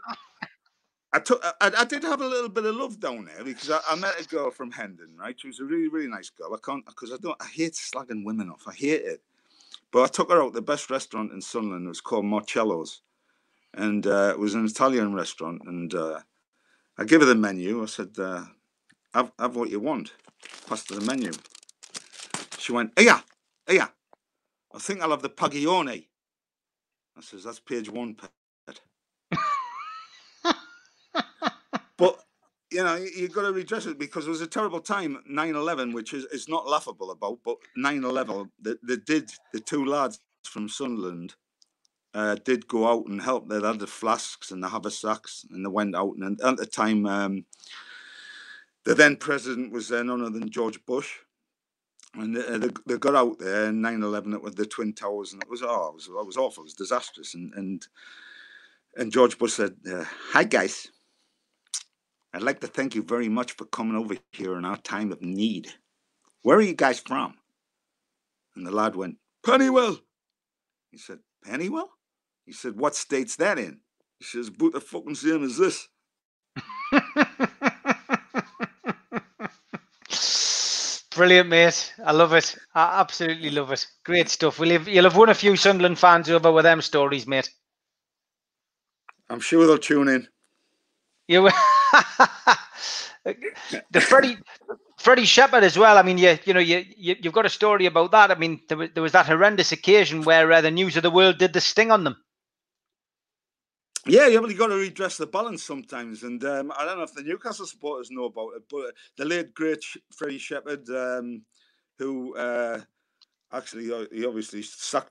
I took, I, I, did have a little bit of love down there because I, I, met a girl from Hendon, right? She was a really, really nice girl. I can't because I don't, I hate slagging women off. I hate it. But I took her out the best restaurant in Sunderland. It was called Marcello's, and uh, it was an Italian restaurant. And uh, I gave her the menu. I said, uh, "Have, have what you want." Passed her the menu. She went, "Yeah, yeah. I think I'll have the pagione." I says, "That's page one, but you know, you, have got to redress it because it was a terrible time, 9-11, which is, is not laughable about, but 9-11, they, they did, the two lads from Sunderland uh, did go out and help. They had the flasks and the haversacks, and they went out. And at the time, um, the then president was uh, none other than George Bush. And they, they, they got out there in 9-11 it was the Twin Towers, and it was, oh, it was, it was awful, it was disastrous. And, and, and George Bush said, uh, hi, guys I'd like to thank you very much for coming over here in our time of need. Where are you guys from? And the lad went, Pennywell. He said, Pennywell? He said, What state's that in? He says, But the fucking same as this. Brilliant, mate. I love it. I absolutely love it. Great stuff. We'll have, you'll have won a few Sunderland fans over with them stories, mate. I'm sure they'll tune in. You, the Freddie, Freddie Shepherd as well. I mean, you you know you, you have got a story about that. I mean, there was, there was that horrendous occasion where uh, the news of the world did the sting on them. Yeah, you have got to redress the balance sometimes, and um, I don't know if the Newcastle supporters know about it, but the late great Freddie Shepherd, um, who uh, actually uh, he obviously sacked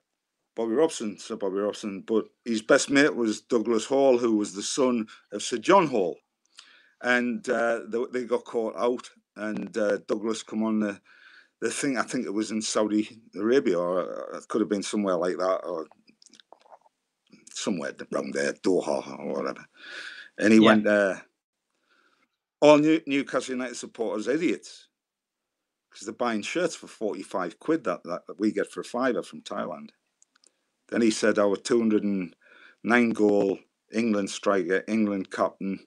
Bobby Robson, Sir Bobby Robson, but his best mate was Douglas Hall, who was the son of Sir John Hall, and uh, they, they, got caught out, and uh, Douglas come on the the thing. I think it was in Saudi Arabia, or it could have been somewhere like that, or somewhere around there, Doha or whatever. And he yeah. went there. All New- Newcastle United supporters idiots because they're buying shirts for 45 quid that, that, that we get for a fiver from Thailand. Then he said our 209 goal England striker, England captain,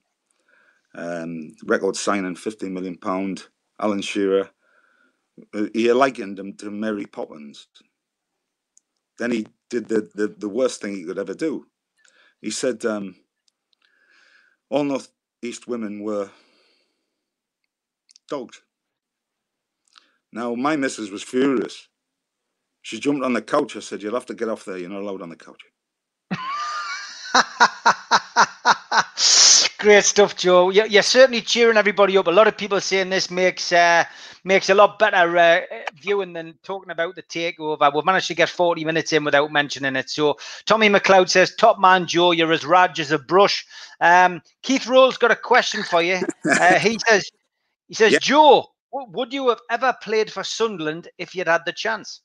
um, record signing 50 million pound, Alan Shearer. Uh, he likened him to Mary Poppins. Then he did the, the, the worst thing he could ever do. He said um, all North East women were dogs. Now, my missus was furious. She jumped on the couch. I said, You'll have to get off there. You're not allowed on the couch. Great stuff, Joe. You're, you're, certainly cheering everybody up. A lot of people saying this makes uh, makes a lot better uh, viewing than talking about the takeover. We've managed to get 40 minutes in without mentioning it. So Tommy McLeod says, "Top man, Joe, you're as raj as a brush." Um, Keith Roll's got a question for you. Uh, he says, "He says, yeah. Joe, would you have ever played for Sunderland if you'd had the chance?"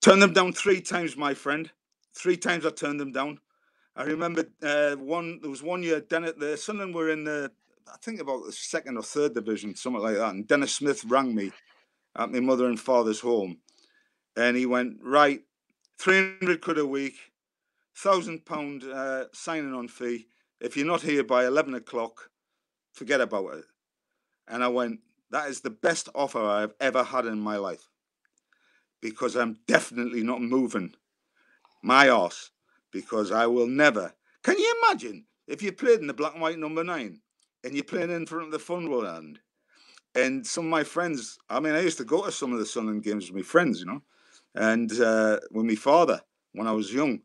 Turned them down three times, my friend. Three times I turned them down. I remember uh, one. There was one year. Dennis, the Sunderland were in the, I think about the second or third division, something like that. And Dennis Smith rang me at my mother and father's home, and he went right, three hundred quid a week, thousand pound uh, signing on fee. If you're not here by eleven o'clock, forget about it. And I went, that is the best offer I've ever had in my life, because I'm definitely not moving my ass because I will never. Can you imagine if you played in the black and white number nine and you're playing in front of the fun Funderland? And some of my friends, I mean, I used to go to some of the Sunderland games with my friends, you know, and uh, with my father when I was young,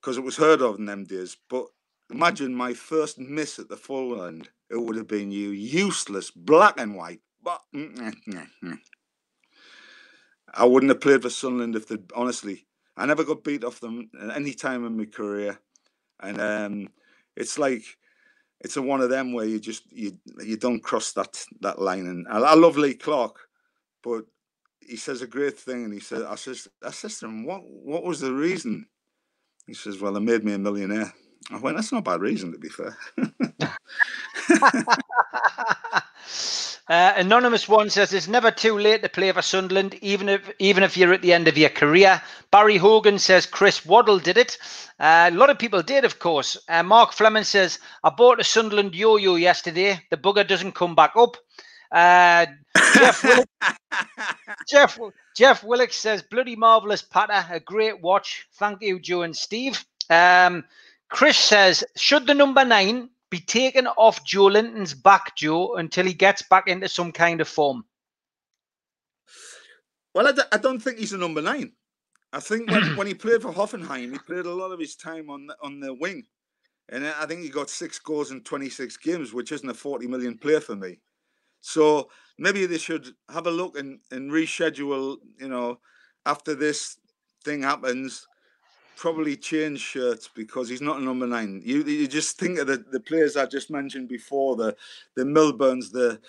because it was heard of in them days. But imagine my first miss at the Funderland, it would have been you, useless, black and white. But I wouldn't have played for Sunderland if they honestly I never got beat off them at any time in my career, and um, it's like it's a one of them where you just you you don't cross that that line. And I, I love Lee Clark, but he says a great thing, and he says, "I says, I says to him, what what was the reason?" He says, "Well, they made me a millionaire." I went, "That's not a bad reason, to be fair." Uh, anonymous one says it's never too late to play for Sunderland, even if even if you're at the end of your career. Barry Hogan says Chris Waddle did it. Uh, a lot of people did, of course. Uh, Mark Fleming says I bought a Sunderland yo-yo yesterday. The bugger doesn't come back up. Uh, Jeff, Willick, Jeff Jeff Willick says bloody marvelous patter, a great watch. Thank you, Joe and Steve. Um, Chris says should the number nine be taken off Joelinton's back, Joe, until he gets back into some kind of form? Well, I d- I don't think he's a number nine. I think when, when he played for Hoffenheim, he played a lot of his time on the, on the wing. And I think he got six goals in 26 games, which isn't a 40 million player for me. So maybe they should have a look and, and reschedule, you know, after this thing happens, probably change shirts because he's not a number nine. You you just think of the, the players I just mentioned before the the Milburns, the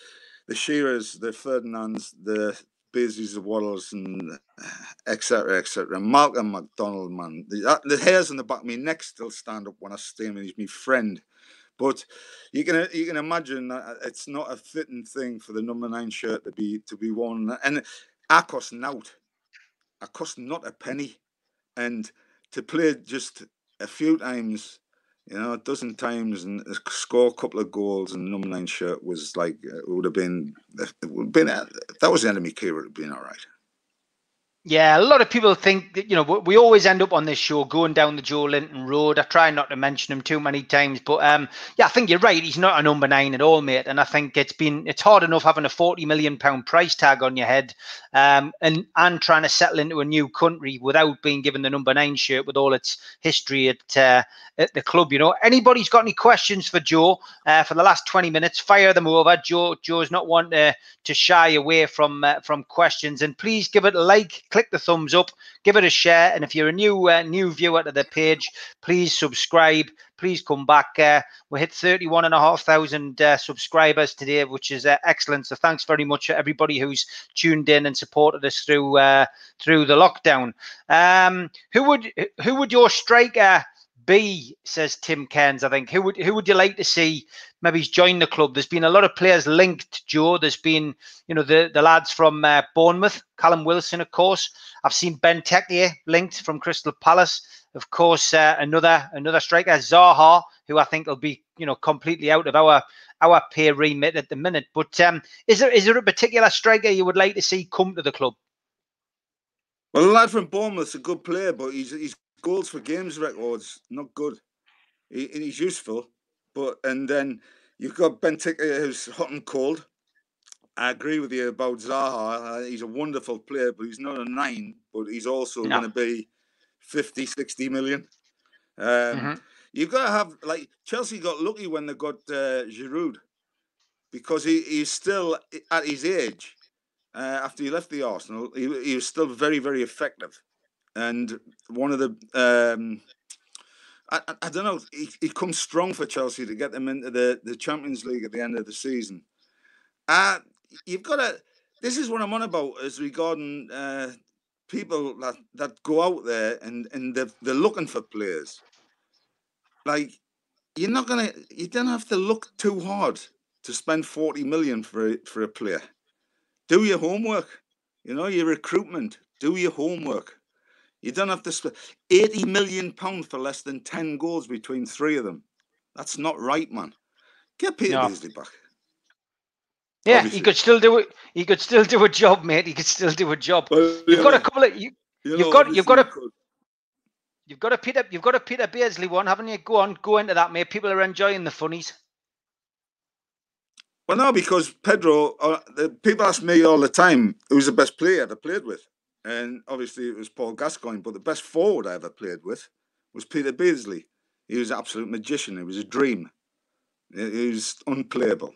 the Shearers, the Ferdinands, the Bearsies, the Waddles, and etc. etc. Malcolm McDonald, man, the, uh, the hairs on the back of my neck still stand up when I see him. And he's my friend. But you can you can imagine that it's not a fitting thing for the number nine shirt to be to be worn. And I cost nout. I cost not a penny. And to play just a few times, you know, a dozen times, and score a couple of goals. And number nine shirt was like it would have been. It would have been uh, that was the enemy key. It would have been all right. Yeah, a lot of people think that, you know, we always end up on this show going down the Joelinton Road. I try not to mention him too many times, but um, yeah, I think you're right. He's not a number nine at all, mate. And I think it's been it's hard enough having a forty million pound price tag on your head, um, and and trying to settle into a new country without being given the number nine shirt with all its history at uh, at the club. You know, anybody's got any questions for Joe uh, for the last twenty minutes? Fire them over. Joe Joe's not one to to shy away from uh, from questions, and please give it a like click the thumbs up, give it a share, and if you're a new uh, new viewer to the page, please subscribe. Please come back. Uh, we hit 31 and a half thousand uh, subscribers today, which is uh, excellent. So thanks very much to everybody who's tuned in and supported us through uh, through the lockdown. Um, who would who would your striker? B says Tim Cairns. I think who would who would you like to see? Maybe joined the club. There's been a lot of players linked. Joe. There's been you know the the lads from uh, Bournemouth, Callum Wilson, of course. I've seen Ben Benteke linked from Crystal Palace. Of course, uh, another another striker, Zaha, who I think will be you know completely out of our our pay remit at the minute. But um, is there is there a particular striker you would like to see come to the club? Well, the lad from Bournemouth's a good player, but he's he's goals for games records, not good. He, he's useful, but and then you've got Benteke who's hot and cold. I agree with you about Zaha. Uh, he's a wonderful player, but he's not a nine, but he's also no. going to be 50, 60 million. Um, mm-hmm. You've got to have, like, Chelsea got lucky when they got uh, Giroud because he, he's still at his age. Uh, after he left the Arsenal, he, he was still very, very effective and one of the um, I, I, don't know. He, he comes strong for Chelsea to get them into the, the Champions League at the end of the season. Uh, you've got to. This is what I'm on about as regarding uh, people that, that go out there and, and they're, they're looking for players. Like, you're not going to, you don't have to look too hard to spend 40 million for a, for a player. Do your homework. You know, your recruitment. Do your homework. You don't have to spend 80 million pounds for less than 10 goals between three of them. That's not right, man. Get Peter no. Beardsley back. Yeah, Obviously. he could still do it. He could still do a job, mate. He could still do a job. Well, you've got a couple of you. Have got. You've got a. You've got a Peter. You've got a Peter Beardsley one, haven't you? Go on, go into that, mate. People are enjoying the funnies. Well, no, because Pedro. Uh, the people ask me all the time who's the best player I ever played with. And obviously it was Paul Gascoigne, but the best forward I ever played with was Peter Beardsley. He was an absolute magician. It was a dream. He was unplayable.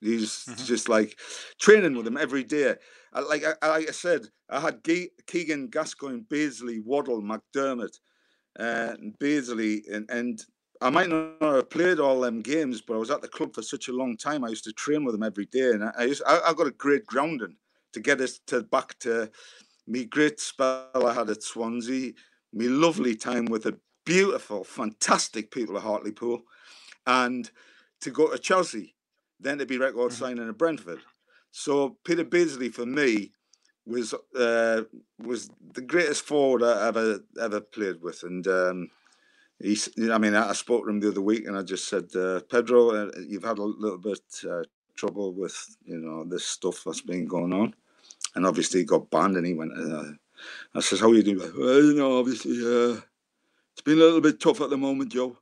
He's mm-hmm. just like training with him every day. I, like I, like I said, I had Keegan, Gascoigne, Beardsley, Waddle, McDermott, uh, and Beardsley, and, and I might not have played all them games, but I was at the club for such a long time. I used to train with them every day, and I, I, used, I, I got a great grounding to get us to back to me great spell I had at Swansea, me lovely time with the beautiful, fantastic people at Hartlepool, and to go to Chelsea, then to be record mm-hmm. signing at Brentford. So Peter Beardsley for me was uh, was the greatest forward I ever ever played with, and um, he's. I mean, I spoke to him the other week, and I just said, uh, Pedro, uh, you've had a little bit uh, trouble with you know this stuff that's been going on and obviously he got banned and he went. Uh, I says, "How are you doing?" Well, you know, obviously, uh, it's been a little bit tough at the moment, Joe.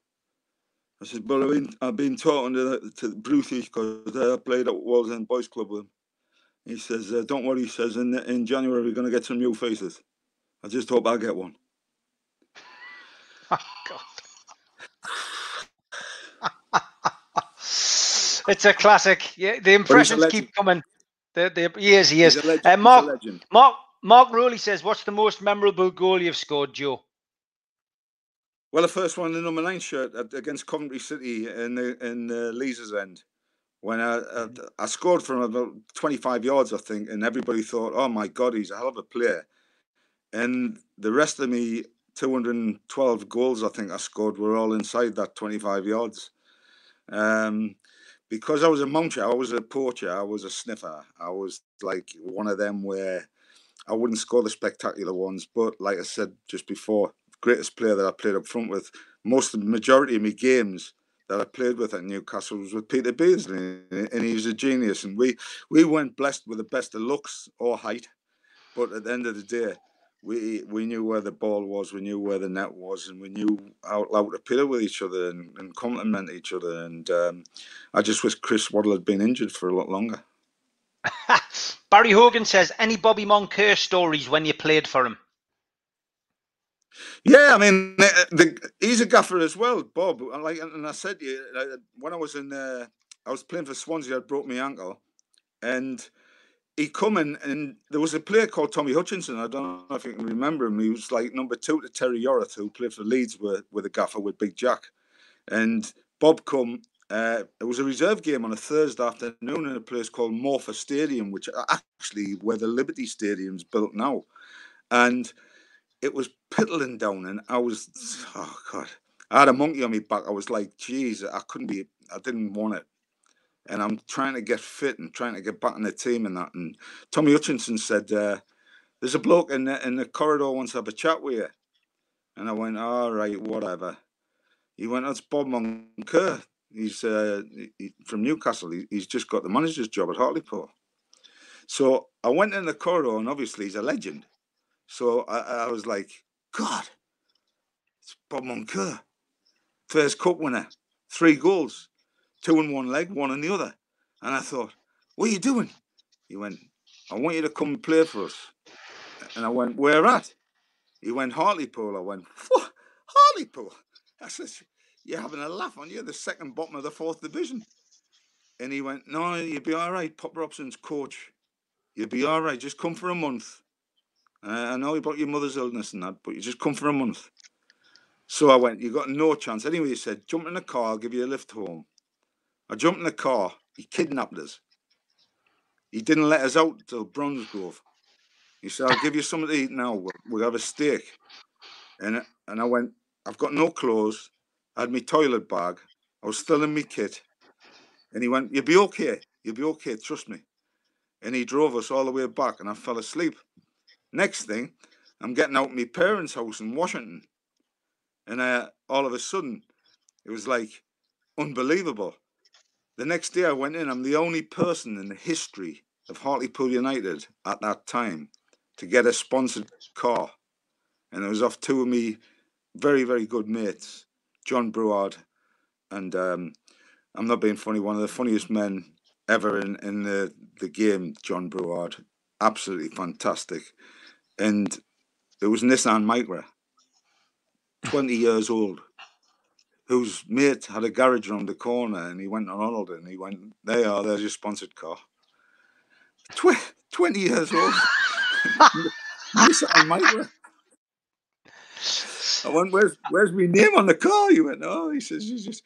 I said, "But I've been I've been talking to the, to Brucey because I played at Wallsend Boys Club with him." He says, uh, "Don't worry," he says, "in in January we're going to get some new faces. I just hope I get one." Oh God. it's a classic. Yeah, the impressions keep coming. The, the, he is, he is. Uh, Mark, Mark, Mark Rowley says, "What's the most memorable goal you've scored, Joe?" Well, the first one, the number nine shirt against Coventry City in the in the Leazes end, when I, I, I scored from about twenty five yards, I think, and everybody thought, "Oh my God, he's a hell of a player," and the rest of me. 212 goals, I think I scored, were all inside that 25 yards. Um, because I was a muncher, I was a poacher, I was a sniffer. I was like one of them where I wouldn't score the spectacular ones, but like I said just before, greatest player that I played up front with, most of the majority of my games that I played with at Newcastle was with Peter Beardsley, and he was a genius. And we we weren't blessed with the best of looks or height, but at the end of the day, we we knew where the ball was, we knew where the net was, and we knew how, how to play with each other and, and complement each other. And um, I just wish Chris Waddle had been injured for a lot longer. Barry Hogan says, "Any Bobby Moncur stories when you played for him?" Yeah, I mean, the, the, he's a gaffer as well, Bob. Like, and I said, you when I was in, uh, I was playing for Swansea, I broke my ankle, and he come in, and there was a player called Tommy Hutchison. I don't know if you can remember him. He was like number two to Terry Yorath, who played for Leeds with with a gaffer with Big Jack, and Bob come. Uh, it was a reserve game on a Thursday afternoon in a place called Morfa Stadium, which actually where the Liberty Stadium's built now, and it was piddling down, and I was, oh God, I had a monkey on my back. I was like, geez, I couldn't be, I didn't want it. And I'm trying to get fit and trying to get back in the team and that. And Tommy Hutchison said, uh, there's a bloke in the, in the corridor wants to have a chat with you. And I went, all right, whatever. He went, that's Bob Moncur. He's uh, he, from Newcastle. He, he's just got the manager's job at Hartlepool. So I went in the corridor, and obviously he's a legend. So I, I was like, God, it's Bob Moncur. First cup winner, three goals, two in one leg, one in the other. And I thought, what are you doing? He went, I want you to come and play for us. And I went, where at? He went, Hartlepool. I went, what? Hartlepool? I said, you're having a laugh, aren't you? The second bottom of the fourth division. And he went, no, you'll be all right. Pop Robson's coach. You'll be all right. Just come for a month. Uh, I know about your mother's illness and that, but you just come for a month. So I went, you got no chance. Anyway, he said, jump in the car, I'll give you a lift home. I jumped in the car, he kidnapped us. He didn't let us out till Bromsgrove. He said, I'll give you something to eat now. We'll, have a steak. And, and I went, I've got no clothes. I had my toilet bag. I was still in my kit. And he went, You'll be okay. You'll be okay. Trust me. And he drove us all the way back, and I fell asleep. Next thing, I'm getting out my parents' house in Washington. And uh, all of a sudden, it was like unbelievable. The next day I went in, I'm the only person in the history of Hartlepool United at that time to get a sponsored car. And it was off two of me very, very good mates, John Breward and um, I'm not being funny, one of the funniest men ever in, in the, the game, John Breward. Absolutely fantastic and there was Nissan Micra, 20 years old, whose mate had a garage around the corner and he went on holiday and he went, There you are, there's your sponsored car. Tw- 20 years old. Nissan Micra. I went, where's, where's my name on the car? He went, Oh, he says, You just,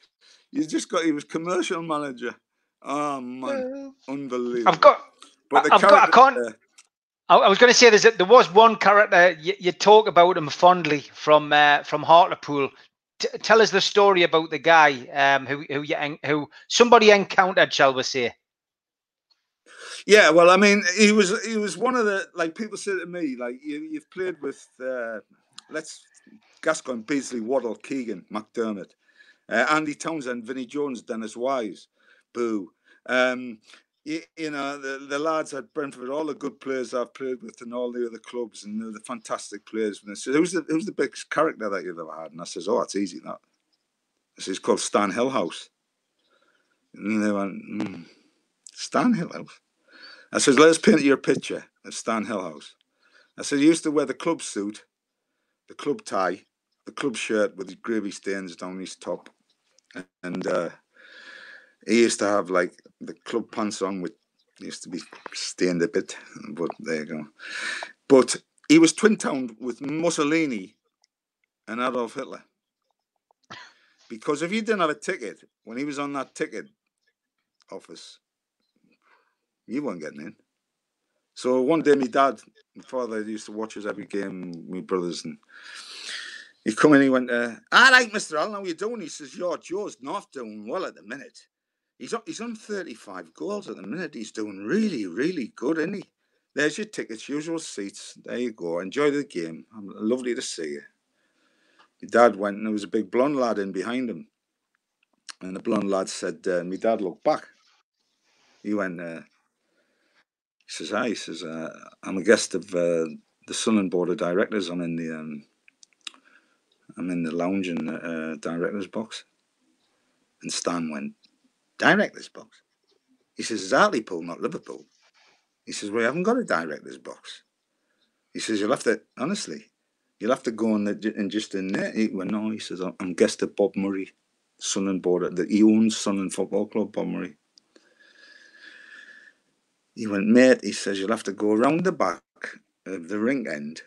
you just got, he was commercial manager. Oh, man. Unbelievable. I've got, but I've got, I can't. I, was going to say there's a, there was one character you, you, talk about him fondly from uh, from Hartlepool. T- tell us the story about the guy um, who who you, who somebody encountered, shall we say? Yeah, well, I mean, he was he was one of the like people said to me like you, have played with uh, let's Gascoigne, Beardsley, Waddle, Keegan, McDermott, uh, Andy Townsend, Vinnie Jones, Dennis Wise, Boo. Um, you, you know, the, the lads at Brentford, all the good players I've played with and all the other clubs, and they're the fantastic players. And they said, who's the, who's the biggest character that you've ever had? And I says, oh, it's easy, that. This is called Stan Hillhouse. And they went, mm, Stan Hillhouse? I says, let's paint your picture of Stan Hillhouse. I said, he used to wear the club suit, the club tie, the club shirt with the gravy stains down his top. And uh, he used to have like the club pants on which used to be stained a bit, but there you go. But he was twin town with Mussolini and Adolf Hitler. Because if you didn't have a ticket when he was on that ticket office, you weren't getting in. So one day, my dad, my father used to watch us every game, my brothers, and he come in. He went, uh, "I like Mister Allon. How you doing?" He says, "Your Joe's not doing well at the minute." He's on, he's on 35 goals at the minute. He's doing really, really good, isn't he? There's your tickets, usual seats. There you go. Enjoy the game. Lovely to see you. my dad went and there was a big blonde lad in behind him. And the blonde lad said, uh, my dad looked back. He went, uh, he says, hi, he says, uh, I'm a guest of uh, the Sunderland Board of Directors. I'm in the, um, I'm in the lounge in the uh, director's box. And Stan went, director's box? He says, it's Hartlepool, not Liverpool. He says, we haven't got a director's box. He says, you'll have to, honestly, you'll have to go in the, and just in there. He went, no, he says, I'm guest of Bob Murray, Sunderland board, that he owns Sunderland Football Club, Bob Murray. He went, mate, he says, you'll have to go around the back of the ring end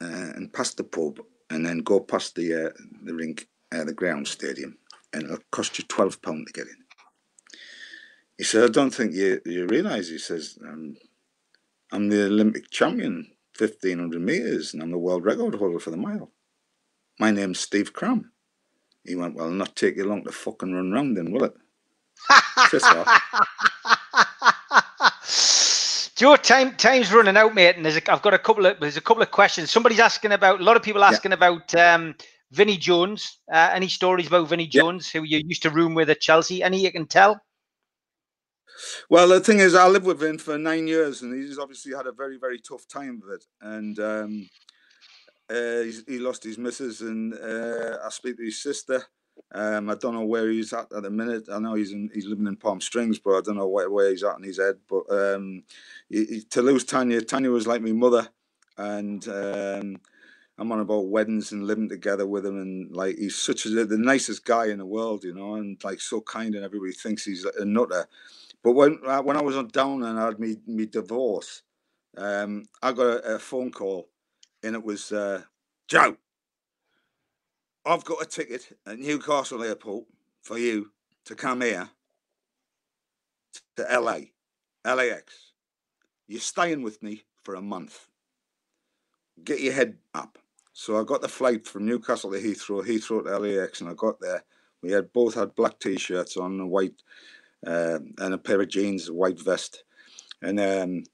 uh, and past the pub and then go past the uh, the rink, uh, the ground stadium, and it'll cost you twelve pound to get in. He said, "I don't think you you realise." He says, um, "I'm the Olympic champion, fifteen hundred meters, and I'm the world record holder for the mile. My name's Steve Cram." He went, "Well, not take you long to fucking run round, then, will it?" Just Joe, time time's running out, mate, and there's a, I've got a couple of there's a couple of questions. Somebody's asking about a lot of people asking yeah. about um, Vinnie Jones. Uh, any stories about Vinnie Jones, yeah. who you used to room with at Chelsea? Any you can tell? Well, the thing is, I lived with him for nine years, and he's obviously had a very, very tough time with it. And um, uh, he lost his missus, and uh, I speak to his sister, um, I don't know where he's at at the minute. I know he's in, he's living in Palm Springs, but I don't know where, where he's at in his head. But um, he, he, to lose Tanya, Tanya was like my mother, and um, I'm on about weddings and living together with him, and like he's such a, the nicest guy in the world, you know, and like so kind, and everybody thinks he's a nutter. But when uh, when I was on down and I had me me divorce, um, I got a, a, phone call, and it was uh, Joe. I've got a ticket at Newcastle Airport for you to come here to LA, LAX. You're staying with me for a month. Get your head up. So I got the flight from Newcastle to Heathrow, Heathrow to LAX, and I got there. We had both had black t-shirts on, a white uh, and a pair of jeans, a white vest. And um,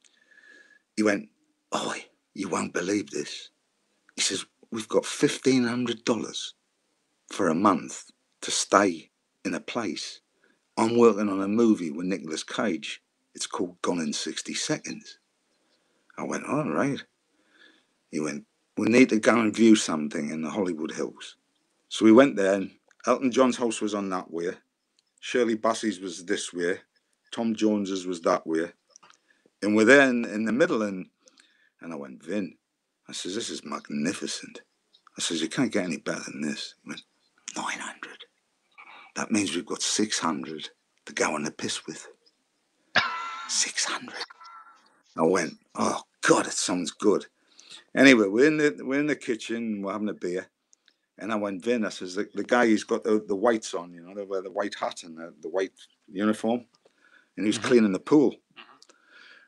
he went, "Oh, you won't believe this." He says, "We've got fifteen hundred dollars for a month to stay in a place. I'm working on a movie with Nicolas Cage. It's called Gone in 60 Seconds. I went, all right. He went, we need to go and view something in the Hollywood Hills. So we went there, and Elton John's house was on that way. Shirley Bassey's was this way. Tom Jones's was that way. And we're there in, in the middle, and, and I went, Vin, I says, this is magnificent. I says, you can't get any better than this. He went, 900. That means we've got 600 to go on the piss with. 600. I went, oh God, it sounds good. Anyway, we're in the we're in the kitchen, we're having a beer. And I went, Vin, I says, the, the guy he's got the, the whites on, you know, they wear the white hat and the, the white uniform. And he was mm-hmm. cleaning the pool.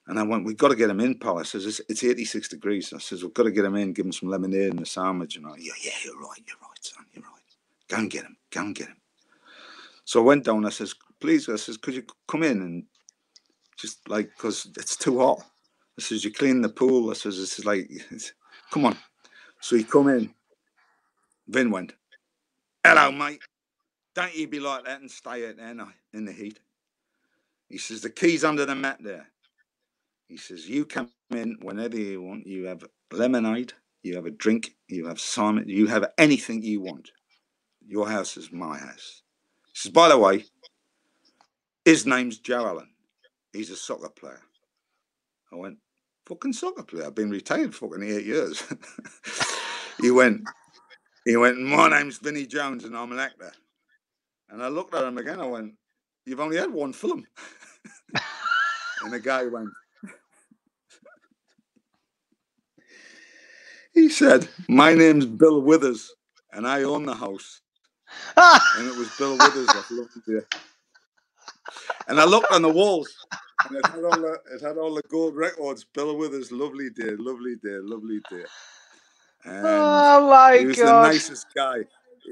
And I went, we've got to get him in, pal. I says, it's, it's 86 degrees. I says, we've got to get him in, give him some lemonade and a sandwich. And I, yeah, yeah, you're right, you're right, son, you're right. Go and get him. Go and get him. So I went down. I says, please, I says, could you come in and just like, because it's too hot. I says, you clean the pool. I says, it's like, come on. So he come in. Vin went, hello, mate. Don't you be like that and stay out there in the heat. He says, the key's under the mat there. He says, you come in whenever you want. You have lemonade, you have a drink, you have salmon, you have anything you want. Your house is my house. He says, by the way, his name's Joe Allon. He's a soccer player. I went, fucking soccer player. I've been retired fucking eight years. he went, he went, my name's Vinnie Jones and I'm an actor. And I looked at him again. I went, you've only had one film. and the guy went, he said, my name's Bill Withers and I own the house and it was Bill Withers that looked there. And I looked on the walls, and it had all the it had all the gold records. Bill Withers, lovely day, lovely day, lovely day. And oh my he was God. the nicest guy.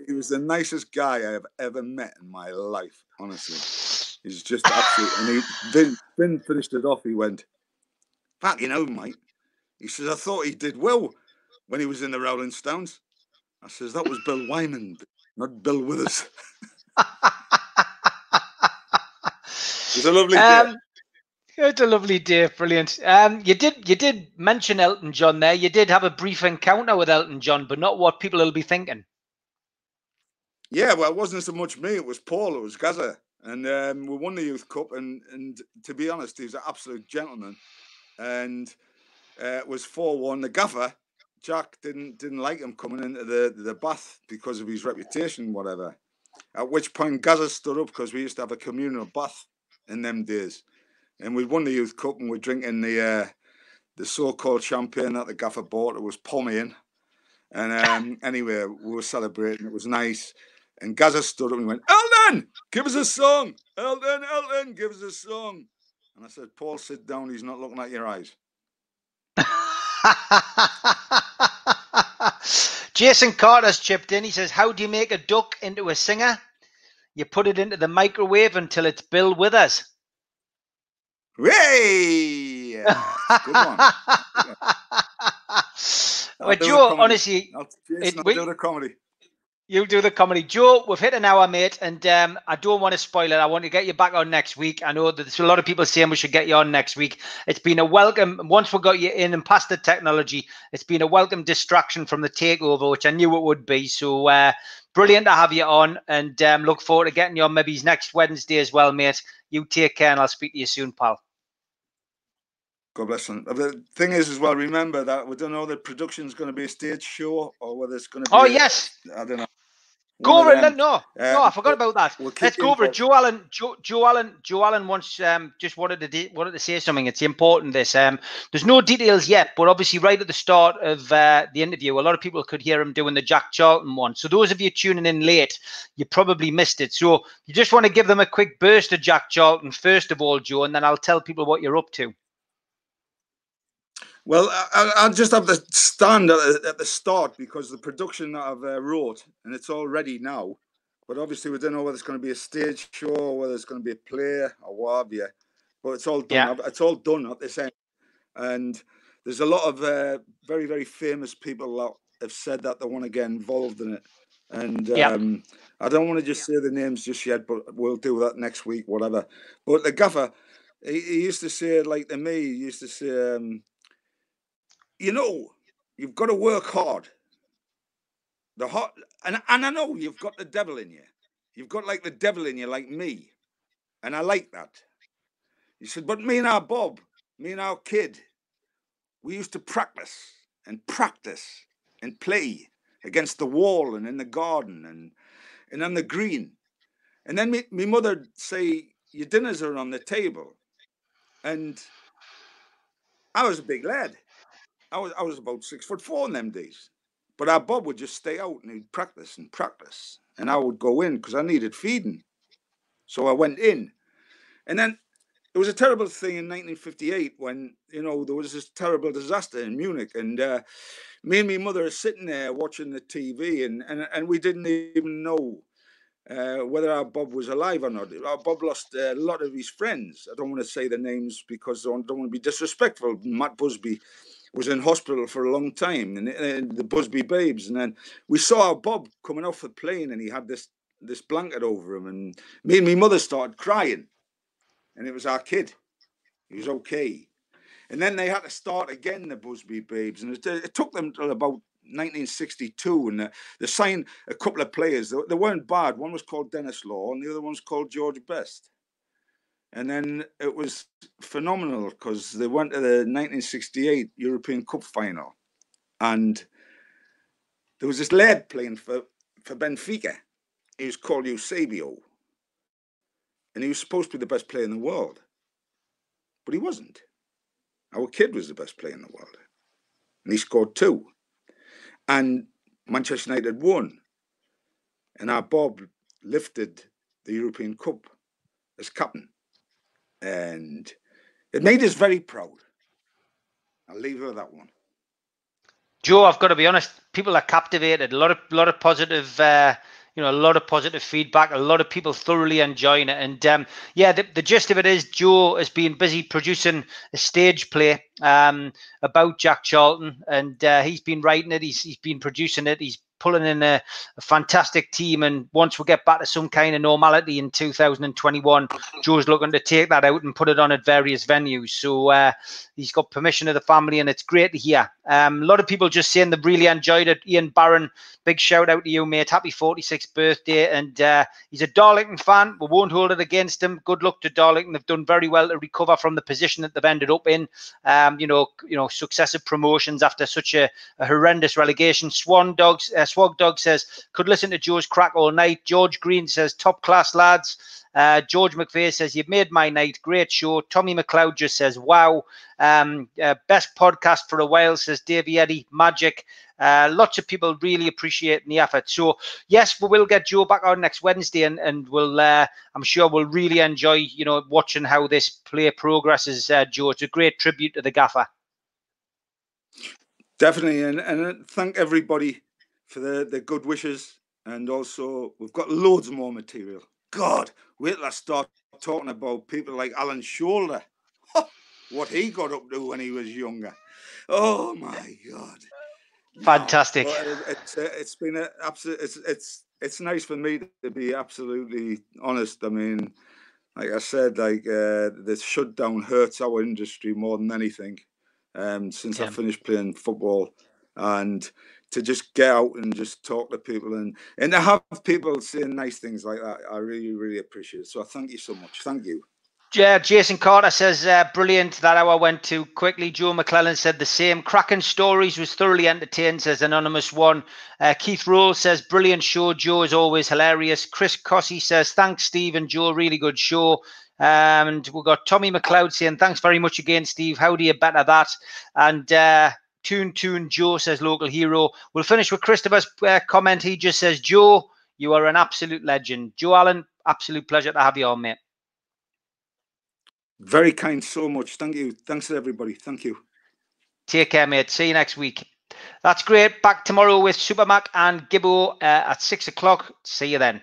He was the nicest guy I have ever met in my life. Honestly, he's just absolute. And he Vin, Vin finished it off. He went, "Fuck, you know, mate." He says, "I thought he did well when he was in the Rolling Stones." I says, that was Bill Wyman, not Bill Withers. it's a lovely. Um, it's a lovely day, brilliant. Um, you did you did mention Elton John there. You did have a brief encounter with Elton John, but not what people will be thinking. Yeah, well, it wasn't so much me; it was Paul, it was Gazza, and um, we won the Youth Cup. And and to be honest, he's an absolute gentleman, and uh, it was four one. The gaffer Jack didn't didn't like him coming into the the bath because of his reputation, whatever. At which point, Gazza stood up because we used to have a communal bath in them days and we'd won the youth cup and we're drinking the uh, the so-called champagne that the gaffer bought. It was Pomeranian, and um, anyway, we were celebrating. It was nice. And Gazza stood up and went, Elton, give us a song. Elton, Elton, give us a song. And I said, Paul, sit down. He's not looking at your eyes. Jason Carter's chipped in. He says, How do you make a duck into a singer? You put it into the microwave until it's Bill Withers. Hey, good one. well, Joe, honestly, I'll, it, we, do the comedy. You do the comedy, Joe. We've hit an hour, mate, and um, I don't want to spoil it. I want to get you back on next week. I know that there's a lot of people saying we should get you on next week. It's been a welcome. Once we got you in and past the technology, it's been a welcome distraction from the takeover, which I knew it would be. So uh, brilliant to have you on, and um, look forward to getting you on maybe next Wednesday as well, mate. You take care, and I'll speak to you soon, pal. God bless them. The thing is, as well, remember that we don't know the production is going to be a stage show or whether it's going to be. Oh a, yes. I don't know. Go over it. No, uh, no, I forgot about that. We'll Let's go over it. Joe Allon, Joe, Joe Allon, Joe Allon wants um, just wanted to de- wanted to say something. It's important. This um, there's no details yet, but obviously, right at the start of uh, the interview, a lot of people could hear him doing the Jack Charlton one. So those of you tuning in late, you probably missed it. So you just want to give them a quick burst of Jack Charlton first of all, Joe, and then I'll tell people what you're up to. Well, I, will just have the stand at, at, the start because the production that I've uh, wrote and it's all ready now. But obviously, we don't know whether it's going to be a stage show or whether it's going to be a play or what have you. But it's all done. Yeah. It's all done at this end. And there's a lot of uh, very, very famous people that have said that they want to get involved in it. And um, I don't want to just say the names just yet, but we'll do that next week, whatever. But the gaffer, he, he used to say, like to me, he used to say, um, you know, you've got to work hard. The hot and and I know you've got the devil in you. You've got like the devil in you, like me, and I like that. He said, but me and our Bob, me and our kid, we used to practice and practice and play against the wall and in the garden and and on the green. And then me, me mother'd say, Your dinners are on the table. And I was a big lad. I was I was about six foot four in them days. But our Bob would just stay out and he'd practice and practice. And I would go in because I needed feeding. So I went in. And then it was a terrible thing in 1958 when, you know, there was this terrible disaster in Munich. And uh, me and my mother are sitting there watching the TV and, and, and we didn't even know uh, whether our Bob was alive or not. Our Bob lost a lot of his friends. I don't want to say the names because I don't, don't want to be disrespectful. Matt Busby was in hospital for a long time, and, and the Busby Babes. And then we saw Bob coming off the plane, and he had this this blanket over him, and me and my mother started crying, and it was our kid. He was okay. And then they had to start again, the Busby Babes, and it, uh, it took them till about 1962, and they signed a couple of players. They, they weren't bad. One was called Denis Law, and the other one's called George Best. And then it was phenomenal because they went to the 1968 European Cup final. And there was this lad playing for, for Benfica. He was called Eusebio. And he was supposed to be the best player in the world. But he wasn't. Our kid was the best player in the world. And he scored two. And Manchester United won. And our Bob lifted the European Cup as captain and it made us very proud. I'll leave with that one. Joe, I've got to be honest. People are captivated. A lot of, lot of positive, uh, you know, a lot of positive feedback. A lot of people thoroughly enjoying it. And um, yeah, the, the gist of it is Joe has been busy producing a stage play um, about Jack Charlton, and uh, he's been writing it. He's he's been producing it. He's pulling in a, a, fantastic team. And once we get back to some kind of normality in 2021, Joe's looking to take that out and put it on at various venues. So uh, he's got permission of the family, and it's great to hear. Um, a lot of people just saying they really enjoyed it. Ian Barron, big shout out to you, mate. Happy 46th birthday. And uh, he's a Darlington fan. We won't hold it against him. Good luck to Darlington. They've done very well to recover from the position that they've ended up in. Um, you know, you know, successive promotions after such a, a horrendous relegation. Swan Dogs, uh, Swag Dog says, could listen to Joe's crack all night. George Green says, top class lads. Uh, George McVeigh says, You've made my night. Great show. Tommy McLeod just says, Wow. Um, uh, best podcast for a while, says Davey Eddie. Magic. Uh, lots of people really appreciating the effort. So, yes, we will get Joe back on next Wednesday, and, and we'll, uh, I'm sure we'll really enjoy, you know, watching how this play progresses, uh, Joe. It's a great tribute to the gaffer. Definitely. And, and thank everybody for the, the good wishes. And also, we've got loads more material. God, wait till I start talking about people like Alan Shoulder. what he got up to when he was younger. Oh my God. Fantastic. It's, it's been a, absolute, it's, it's, it's nice for me to be absolutely honest. I mean, like I said, like uh, the shutdown hurts our industry more than anything. Um, since yeah. I finished playing football, and to just get out and just talk to people and and to have people saying nice things like that, I really really appreciate it. So I thank you so much. Thank you. Yeah, Jason Carter says, uh, brilliant. That hour went too quickly. Joe McClellan said the same. Cracking stories was thoroughly entertained, says Anonymous One. Uh, Keith Roll says, brilliant show. Joe is always hilarious. Chris Cossey says, thanks, Steve and Joe. Really good show. And we've got Tommy McLeod saying, thanks very much again, Steve. How do you better that? And uh, Toon Toon Joe says, local hero. We'll finish with Christopher's uh, comment. He just says, Joe, you are an absolute legend. Joe Allon, absolute pleasure to have you on, mate. Very kind, so much. Thank you. Thanks to everybody. Thank you. Take care, mate. See you next week. That's great. Back tomorrow with Supermac and Gibbo uh, at six o'clock. See you then.